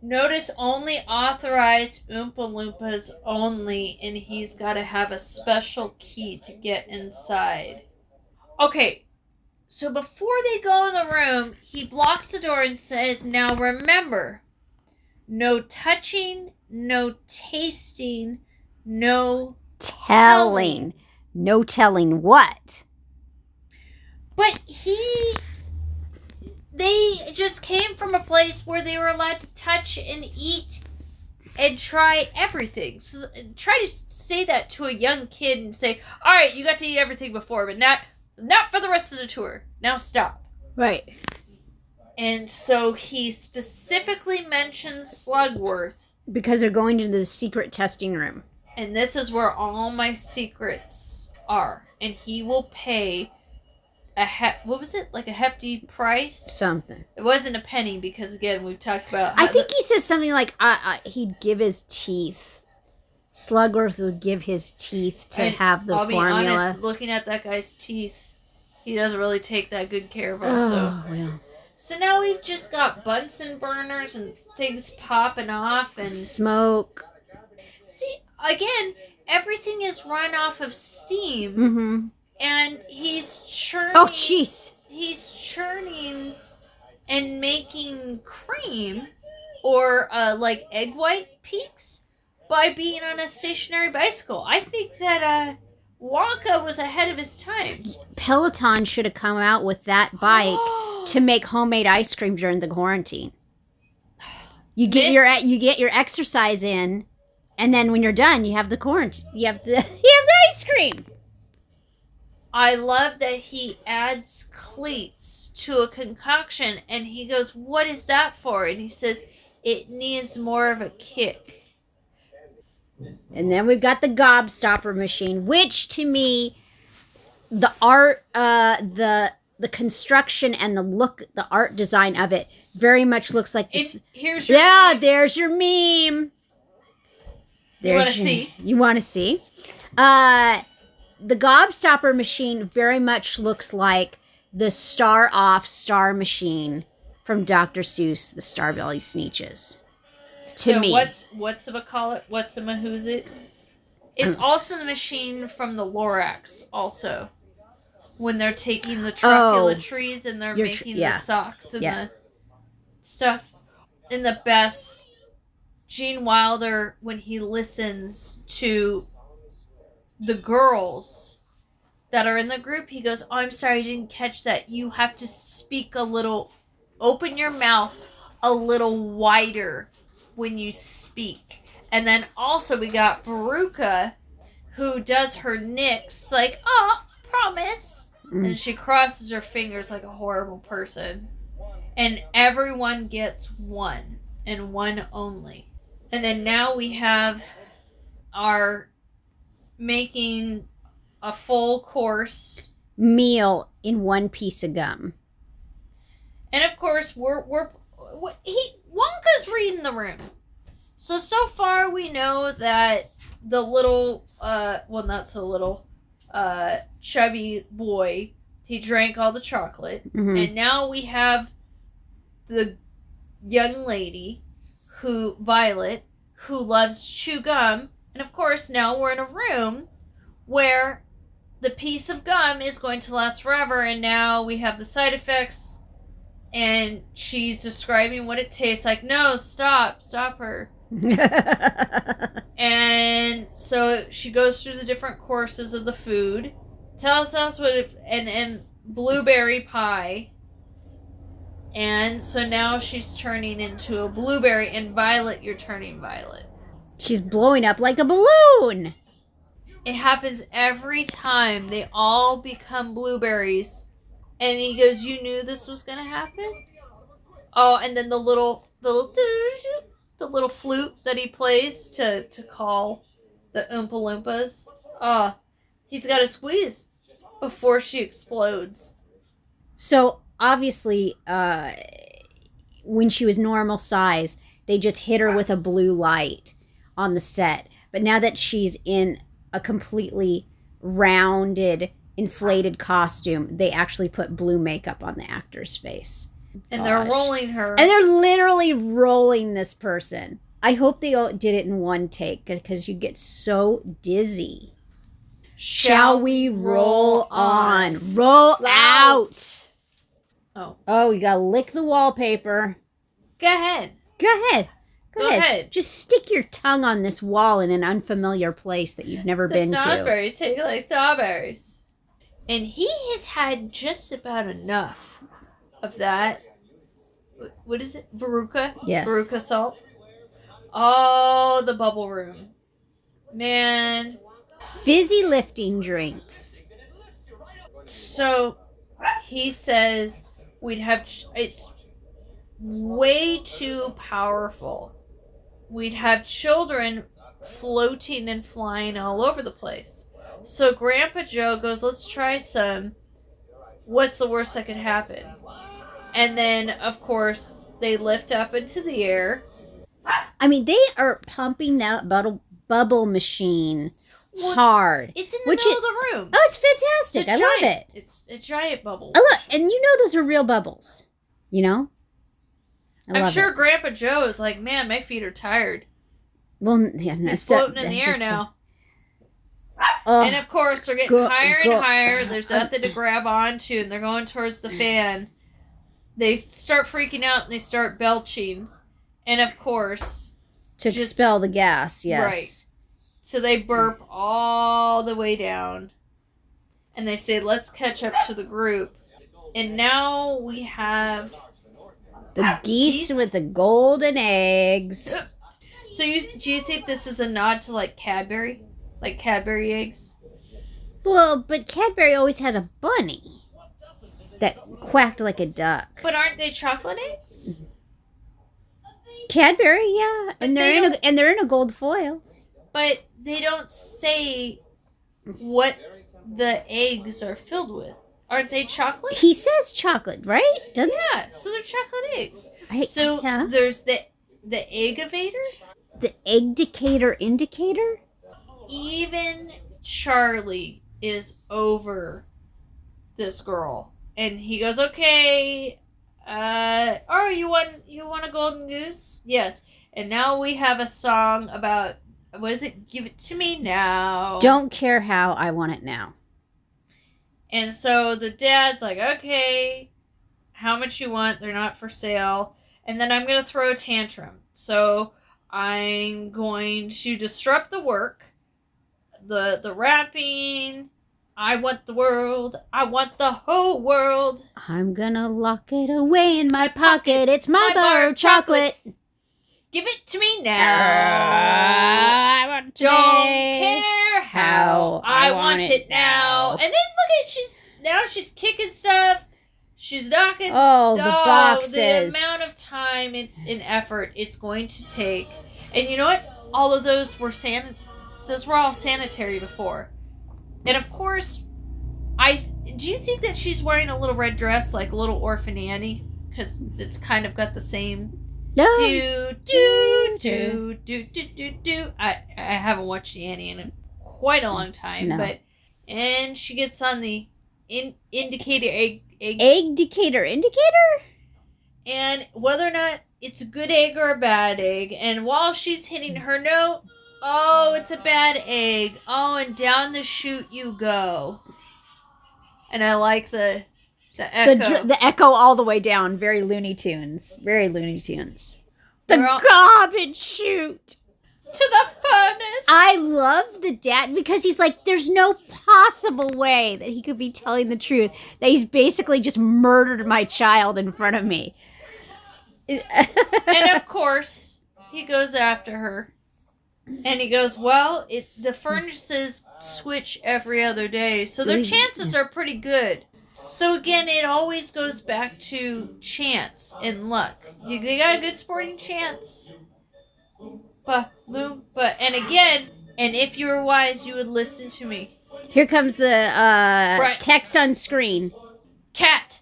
Notice only authorized Oompa Loompas only, and he's got to have a special key to get inside. Okay, so before they go in the room, he blocks the door and says, Now remember, no touching, no tasting, no. telling no telling what But he. They just came from a place where they were allowed to touch and eat and try everything. So try to say that to a young kid and say, "All right, you got to eat everything before, but not not for the rest of the tour. Now stop." right And so he specifically mentions Slugworth, because they're going to the secret testing room and this is where all my secrets are, and he will pay a he- what was it like a hefty price? something It wasn't a penny because again we've talked about. I think the- he says something like uh, uh, he'd give his teeth. Slugworth would give his teeth to And have the I'll be formula. honest, looking at that guy's teeth, he doesn't really take that good care of them. So, Oh, well. so now we've just got Bunsen burners and things popping off, and Smoke. see again, everything is run off of steam, Mm-hmm. and he's churning. Oh, jeez. he's churning and making cream or uh, like egg white peaks by being on a stationary bicycle. I think that uh, Wonka was ahead of his time. Peloton should have come out with that bike to make homemade ice cream during the quarantine. You get Miss- your you get your exercise in, and then when you're done, you have the corn. You have the you have the ice cream. I love that he adds cleats to a concoction and he goes, What is that for? And he says, It needs more of a kick. And then we've got the gobstopper machine, which to me, the art, uh, the the construction and the look, the art design of it, very much looks like this. And here's your Yeah, meme. there's your meme. You wanna see? You want to see? Uh, the gobstopper machine very much looks like the Star Off Star Machine from Dr. Seuss, the Starbelly Sneetches. To So me, What's what's the call it? What's the who's it? It's also the machine from the Lorax, also. When they're taking the truffula Oh. trees and they're You're tr- making yeah. the socks and Yeah. the stuff. In the best, Gene Wilder, when he listens to the girls that are in the group, he goes, Oh, I'm sorry, I didn't catch that. You have to speak a little, open your mouth a little wider when you speak. And then also we got Veruca, who does her nicks like, oh, promise. Mm. And she crosses her fingers like a horrible person. And everyone gets one, and one only. And then now we have our making a full course. meal in one piece of gum. And of course, we're we're he Wonka's reading the room. So so far we know that the little uh well not so little uh chubby boy he drank all the chocolate Mhm. and now we have the young lady who Violet who loves chew gum and of course now we're in a room where the piece of gum is going to last forever and now we have the side effects and she's describing what it tastes like. No stop stop her. And so she goes through the different courses of the food tells us what it, and and blueberry pie and so now she's turning into a blueberry and violet you're turning violet. She's blowing up like a balloon. it happens every time. They all become blueberries. And he goes you knew this was gonna happen? Oh and then the little the little the little flute that he plays to to call the oompa loompas. Uh he's got to squeeze before she explodes. So obviously, uh, when she was normal size, they just hit her with a blue light on the set. But now that she's in a completely rounded, inflated costume, they actually put blue makeup on the actor's face. and they're rolling her And they're literally rolling this person. I hope they all did it in one take because you get so dizzy. Shall we roll on? Roll Loud. out. Oh Oh, you gotta lick the wallpaper. go ahead Go ahead. Go, Go ahead. ahead. Just stick your tongue on this wall in an unfamiliar place that you've never the been to. strawberries taste like strawberries and he has had just about enough of that what is it veruca Yes. veruca salt oh the bubble room man Fizzy lifting drinks. so he says we'd have ch- it's way too powerful. We'd have children floating and flying all over the place. So grandpa joe goes let's try some. What's the worst that could happen? And then of course they lift up into the air. I mean, they are pumping that bubble bubble machine Well, hard. it's in the middle it- of the room Oh, it's fantastic. a I love giant- it. it's a giant bubble I love, and you know those are real bubbles. You know. I i'm love sure It. grandpa joe is like man my feet are tired Well, yeah, he's that's that- floating in the air now Oh, And of course, they're getting Go- higher go- and higher. There's uh, nothing to grab onto, and they're going towards the mm. fan. They start freaking out and they start belching. And of course, to just- expel the gas. Yes. Right. So they burp all the way down. And they say, let's catch up to the group. And now we have. The ah, geese, Geese? with the golden eggs. So you do you think this is a nod to like Cadbury, like Cadbury eggs? Well, but Cadbury always had a bunny that quacked like a duck. But aren't they chocolate eggs? Cadbury, yeah, and But they're they in a, and they're in a gold foil. But they don't say what the eggs are filled with. Aren't they chocolate? He says chocolate, right? Doesn't Yeah, so they're chocolate eggs. I, So yeah. there's the the eggovator. the egg decator indicator? Even Charlie is over this girl, and he goes, "Okay, uh, oh, you want you want a golden goose? Yes." And now we have a song about what is it? Give it to me now. Don't care how I want it now. And so the dad's like, okay, how much you want? They're not for sale. And then I'm going to throw a tantrum. So I'm going to disrupt the work, the the wrapping. I want the world. I want the whole world. I'm gonna lock it away in my pocket. It's my, My bar of of chocolate. Give it to me uh, now. I want Don't today. care how oh, I, want, it now. And then look at she's now she's kicking stuff. She's knocking Oh, the boxes. The amount of time it's an effort it's going to take. And you know what? All of those were san those were all sanitary before. And of course, I do you think that she's wearing a little red dress like a little orphan Annie? Because it's kind of got the same No. do do do do do do do. I I haven't watched Annie in quite a long time, No. but and she gets on the in indicator egg egg Egg decator indicator? and whether or not it's a good egg or a bad egg. And while she's hitting her note, oh, it's a bad egg. Oh, and down the chute you go. And I like the the The, echo. dr- the echo all the way down. Very Looney Tunes. Very Looney Tunes. The all- garbage chute. to the furnace. I love the dad because he's like, there's no possible way that he could be telling the truth. That he's basically just murdered my child in front of me. and of course, he goes after her. And he goes, Well, it the furnaces switch every other day, so their chances are pretty good. So again, it always goes back to chance and luck. You, you got a good sporting chance. But, Lou, but, and again, and if you were wise, you would listen to me. Here comes the uh, Right. text on screen. Cat,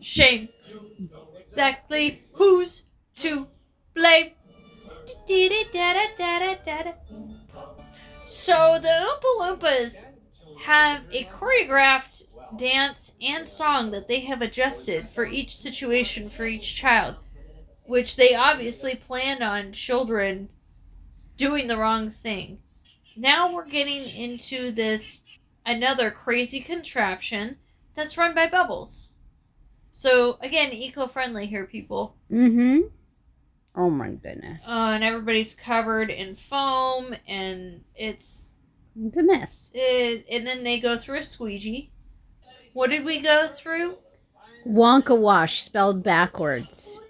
shame. Exactly who's to blame? So the Oompa Loompas have a choreographed dance and song that they have adjusted for each situation for each child, which they obviously planned on children doing the wrong thing. Now we're getting into this another crazy contraption that's run by Bubbles. So again, eco-friendly here, people. Mm-hmm. Oh my goodness. Uh, and everybody's covered in foam, and it's It's a mess. it, and then they go through a squeegee. What did we go through? Wonka wash spelled backwards.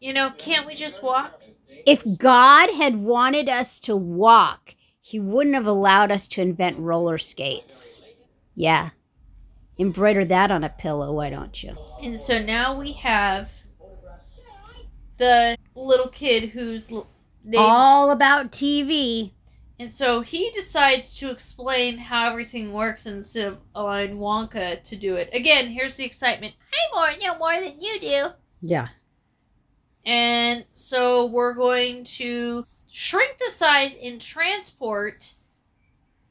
You know, can't we just walk? If God had wanted us to walk, he wouldn't have allowed us to invent roller skates. Yeah. Embroider that on a pillow, why don't you? And so now we have the little kid who's named All about TV. And so he decides to explain how everything works instead of allowing Wonka to do it. Again, here's the excitement. I more know more than you do. Yeah. And so we're going to shrink the size and transport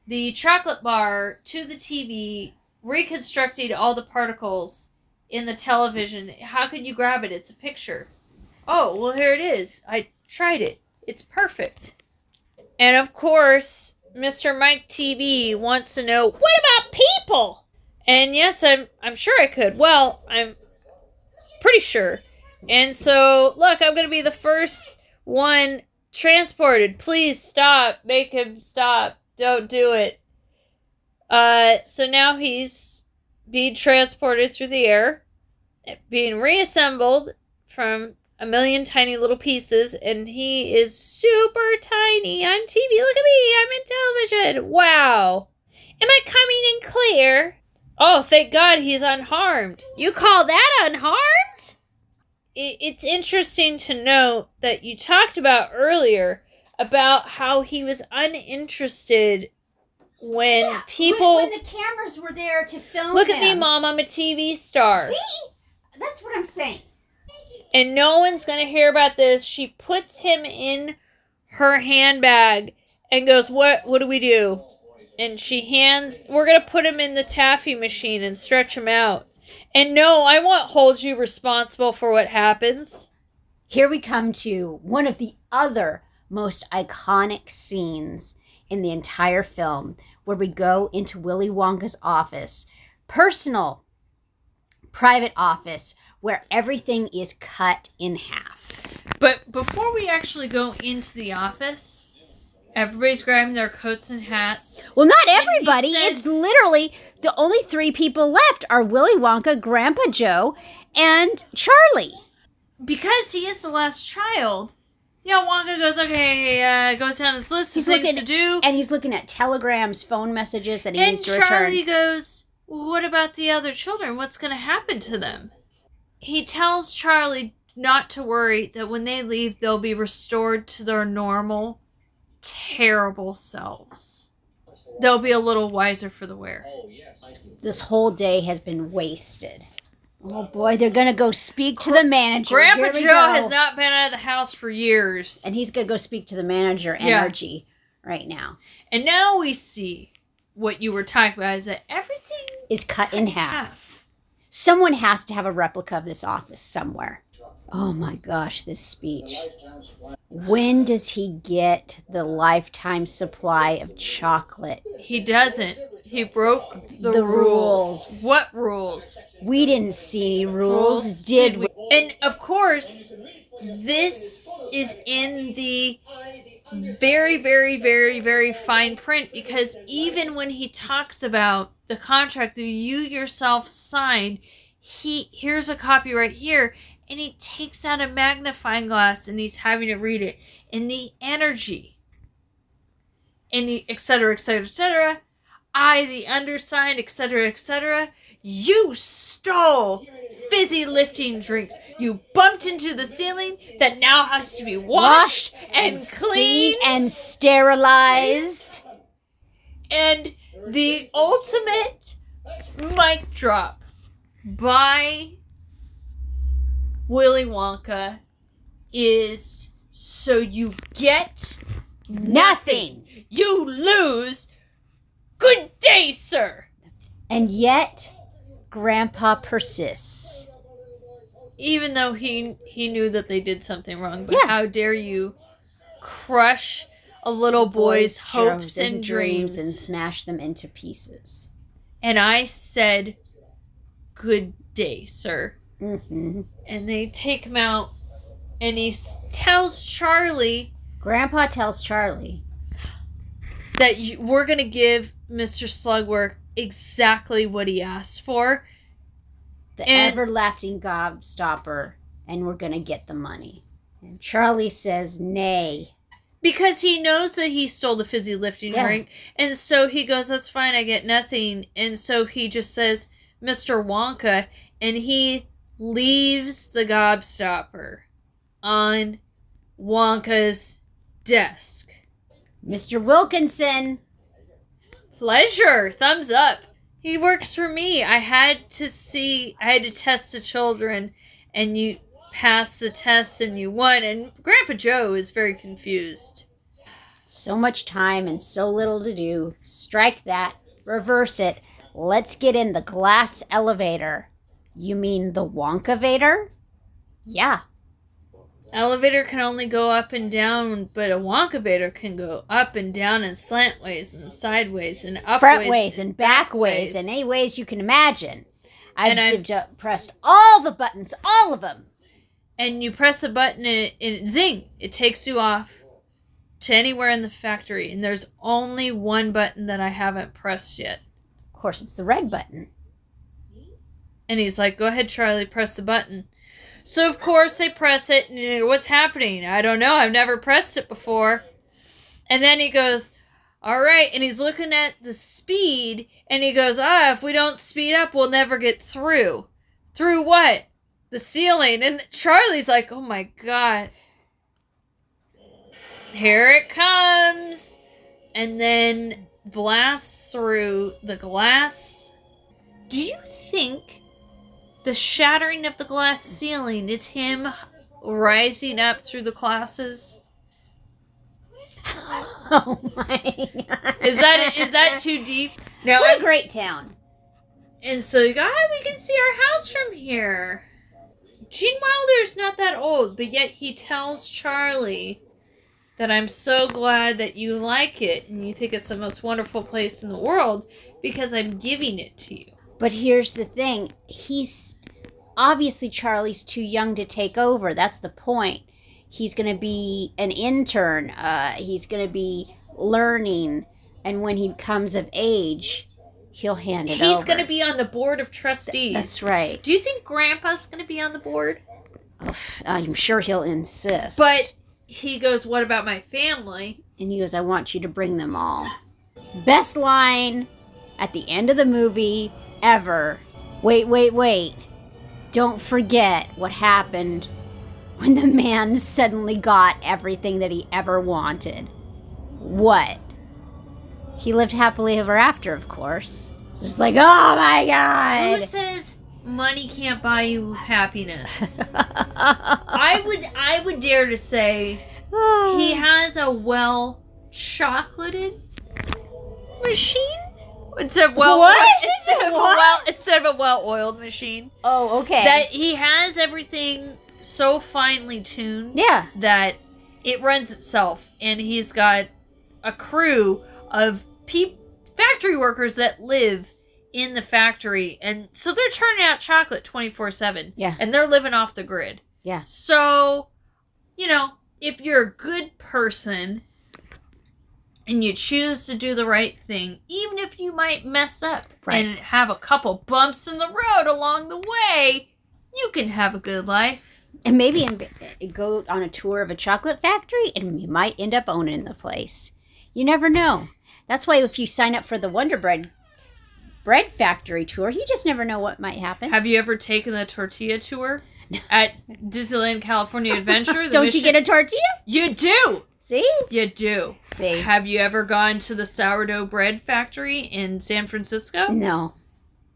the chocolate bar to the TV, reconstructing all the particles in the television. How can you grab it? It's a picture. Oh, well, here it is. I tried it. It's perfect. And of course, Mr. Mike TV wants to know what about people? And yes, I'm I'm sure I could. Well, I'm pretty sure. And so, look, I'm going to be the first one transported. Please stop. Make him stop. Don't do it. Uh, so now he's being transported through the air, being reassembled from a million tiny little pieces, and he is super tiny on TV. Look at me. I'm in television. Wow. Am I coming in clear? Oh, thank God he's unharmed. You call that unharmed? it's interesting to note that you talked about earlier about how he was uninterested when people when the cameras were there to film look at me mom i'm a tv star See, That's what I'm saying. And no one's gonna hear about this. She puts him in her handbag and goes what what do we do? And she hands we're gonna put him in the taffy machine and stretch him out. And no i won't hold you responsible for what happens. Here we come to one of the other most iconic scenes in the entire film where we go into Willy Wonka's office, personal, private office, where everything is cut in half. But before we actually go into the office, everybody's grabbing their coats and hats. Well, not everybody. it's literally the only three people left are Willy Wonka, Grandpa Joe, and Charlie. Because he is the last child, yeah, Wonka goes, okay, uh, goes down his list He's of things looking- to do. And he's looking at telegrams, phone messages that he And needs to Charlie return. goes, well, what about the other children? What's going to happen to them? He tells Charlie not to worry, that when they leave, they'll be restored to their normal, terrible selves. They'll be a little wiser for the wear. Oh yes. This whole day has been wasted. Oh boy, they're gonna go speak to the manager. Grandpa Here Joe go. has not been out of the house for years. and he's gonna go speak to the manager, Yeah. NRG, right now. And now we see what you were talking about is that everything Is cut in in half. half. Someone has to have a replica of this office somewhere. Oh my gosh, this speech. When does he get the lifetime supply of chocolate? He doesn't. He broke the, The rules. rules. What rules? We didn't see any rules, did we? And of course, this is in the very, very, very, very fine print because even when he talks about the contract that you yourself signed, he here's a copy right here, and he takes out a magnifying glass and he's having to read it. And the energy, and the et cetera, et cetera, et cetera. I, the undersigned, et cetera, et cetera. You stole fizzy lifting drinks. You bumped into the ceiling that now has to be washed, and, cleaned. and sterilized. and the ultimate mic drop by Willy Wonka is so you get Nothing. you lose. Good day, sir. And yet, Grandpa persists. Even though he he knew that they did something wrong, but Yeah. how dare you crush a little boy's hopes Dreams and dreams? and smash them into pieces. and I said, "Good day, sir." hmm and they take him out and he tells charlie Grandpa tells Charlie, that you, we're going to give mr slugworth exactly what he asked for the And- everlasting gobstopper, and we're gonna get the money. And Charlie says, "Nay." Because he knows that he stole the fizzy lifting Yeah. drink and so he goes that's fine i get nothing and so he just says mr wonka and he leaves the gobstopper on wonka's desk Mr. Wilkinson. Pleasure. Thumbs up. He works for me. I had to see, I had to test the children, and you passed the test and you won. And Grandpa Joe is very confused. So much time and so little to do. Strike that. Reverse it. Let's get in the glass elevator. You mean the Wonkavator? Yeah. Elevator can only go up and down, but a Wonkavator can go up and down and slantways and sideways and up Front ways and back ways and any ways you can imagine. I've And I've- pressed all the buttons, all of them. And you press a button and, it, and zing, it takes you off to anywhere in the factory. And there's only one button that I haven't pressed yet. Of course, it's the red button. And he's like, "Go ahead, Charlie, press the button." So of course they press it, and what's happening? I don't know. I've never pressed it before. And then he goes, "All right," and he's looking at the speed, and he goes, "Ah, if we don't speed up, we'll never get through." Through what? The ceiling. And Charlie's like, "Oh my god." Here it comes. And then blasts through the glass. Do you think the shattering of the glass ceiling is him rising up through the classes? Oh my god. Is that is that too deep? No. What a great town. And so, God, we can see our house from here. Gene Wilder's not that old, but yet he tells Charlie that I'm so glad that you like it and you think it's the most wonderful place in the world because I'm giving it to you. But here's the thing. He's obviously Charlie's too young to take over. That's the point. He's going to be an intern. Uh, he's going to be learning, and when he comes of age, he'll hand it He's over. going to be on the board of trustees. That's right. Do you think Grandpa's going to be on the board? Oof, I'm sure he'll insist. But he goes, What about my family? and he goes, "I want you to bring them all." Best line at the end of the movie ever. Wait, wait, wait. Don't forget what happened when the man suddenly got everything that he ever wanted. What? He lived happily ever after, of course. It's just like, oh my god! Who says money can't buy you happiness? I would I would dare to say he has a well chocolated machine instead of well What? instead of What? well instead of a well oiled machine oh, okay. that he has everything so finely tuned Yeah. that it runs itself and he's got a crew of peop factory workers that live in the factory and so they're turning out chocolate 24/7 Yeah. and they're living off the grid. Yeah. So, you know, if you're a good person and you choose to do the right thing, even if you might mess up Right. and have a couple bumps in the road along the way, you can have a good life. And maybe in, eh, go on a tour of a chocolate factory and you might end up owning the place. You never know. That's why if you sign up for the Wonder Bread bread factory tour, you just never know what might happen. Have you ever taken the tortilla tour at Disneyland California Adventure? Don't you get a tortilla? You do. See? You do. See? Have you ever gone to the sourdough bread factory in San Francisco? No.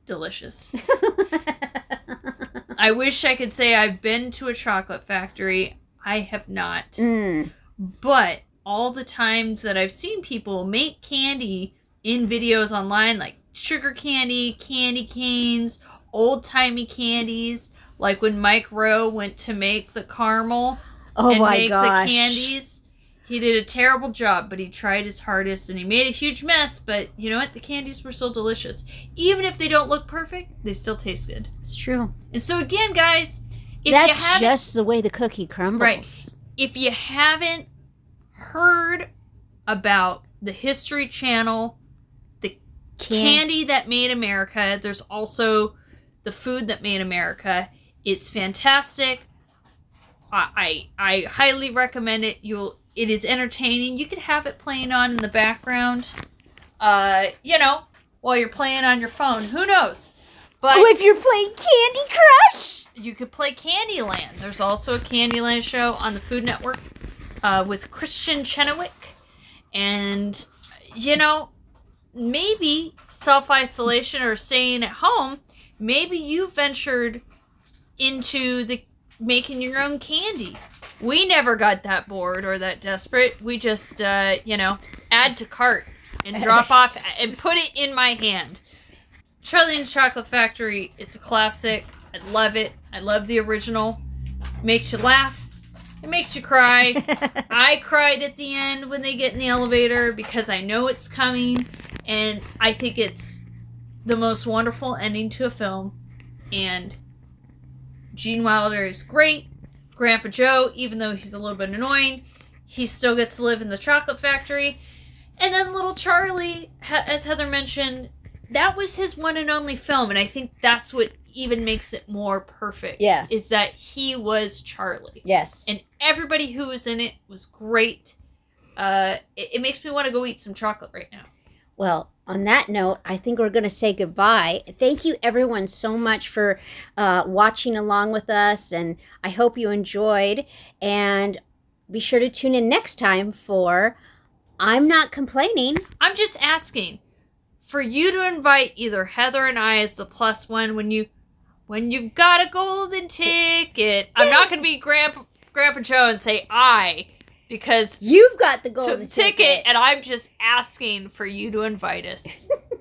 Delicious. I wish I could say I've been to a chocolate factory. I have not. Mm. But all the times that I've seen people make candy in videos online, like sugar candy, candy canes, old timey candies, like when Mike Rowe went to make the caramel Oh and make gosh. the candies. He did a terrible job, but he tried his hardest and he made a huge mess. But you know what? The candies were still delicious. Even if they don't look perfect, they still taste good. It's true. And so, again, guys, if you That's just the way the cookie crumbles. Right. if you haven't heard about the History Channel, the candy that made America, there's also the food that made America. It's fantastic. I, I I highly recommend it. You'll it is entertaining. You could have it playing on in the background. Uh, you know, while you're playing on your phone. Who knows? But Oh, if you're playing Candy Crush. you could play Candyland. There's also a Candyland show on the Food Network uh, with Kristin Chenoweth. And, you know, maybe self isolation or staying at home, maybe you ventured into the making your own candy. We never got that bored or that desperate. We just, uh, you know, add to cart and drop off and put it in my hand. Charlie and Chocolate Factory, it's a classic. I love it. I love the original. Makes you laugh. It makes you cry. I cried at the end when they get in the elevator because I know it's coming. And I think it's the most wonderful ending to a film. And Gene Wilder is great. Grandpa Joe, even though he's a little bit annoying, he still gets to live in the chocolate factory. And then little Charlie, as Heather mentioned, that was his one and only film. And I think that's what even makes it more perfect. Yeah. Is that he was Charlie. Yes. And everybody who was in it was great. Uh, it, it makes me want to go eat some chocolate right now. Well, on that note, I think we're going to say goodbye. Thank you, everyone, so much for uh, watching along with us, and I hope you enjoyed. And be sure to tune in next time for I'm Not Complaining. I'm just asking for you to invite either Heather and I as the plus one when you when you've got a golden ticket. I'm not going to be Grandpa Grandpa Joe and say I because You've got the golden the ticket, and I'm just asking for you to invite us.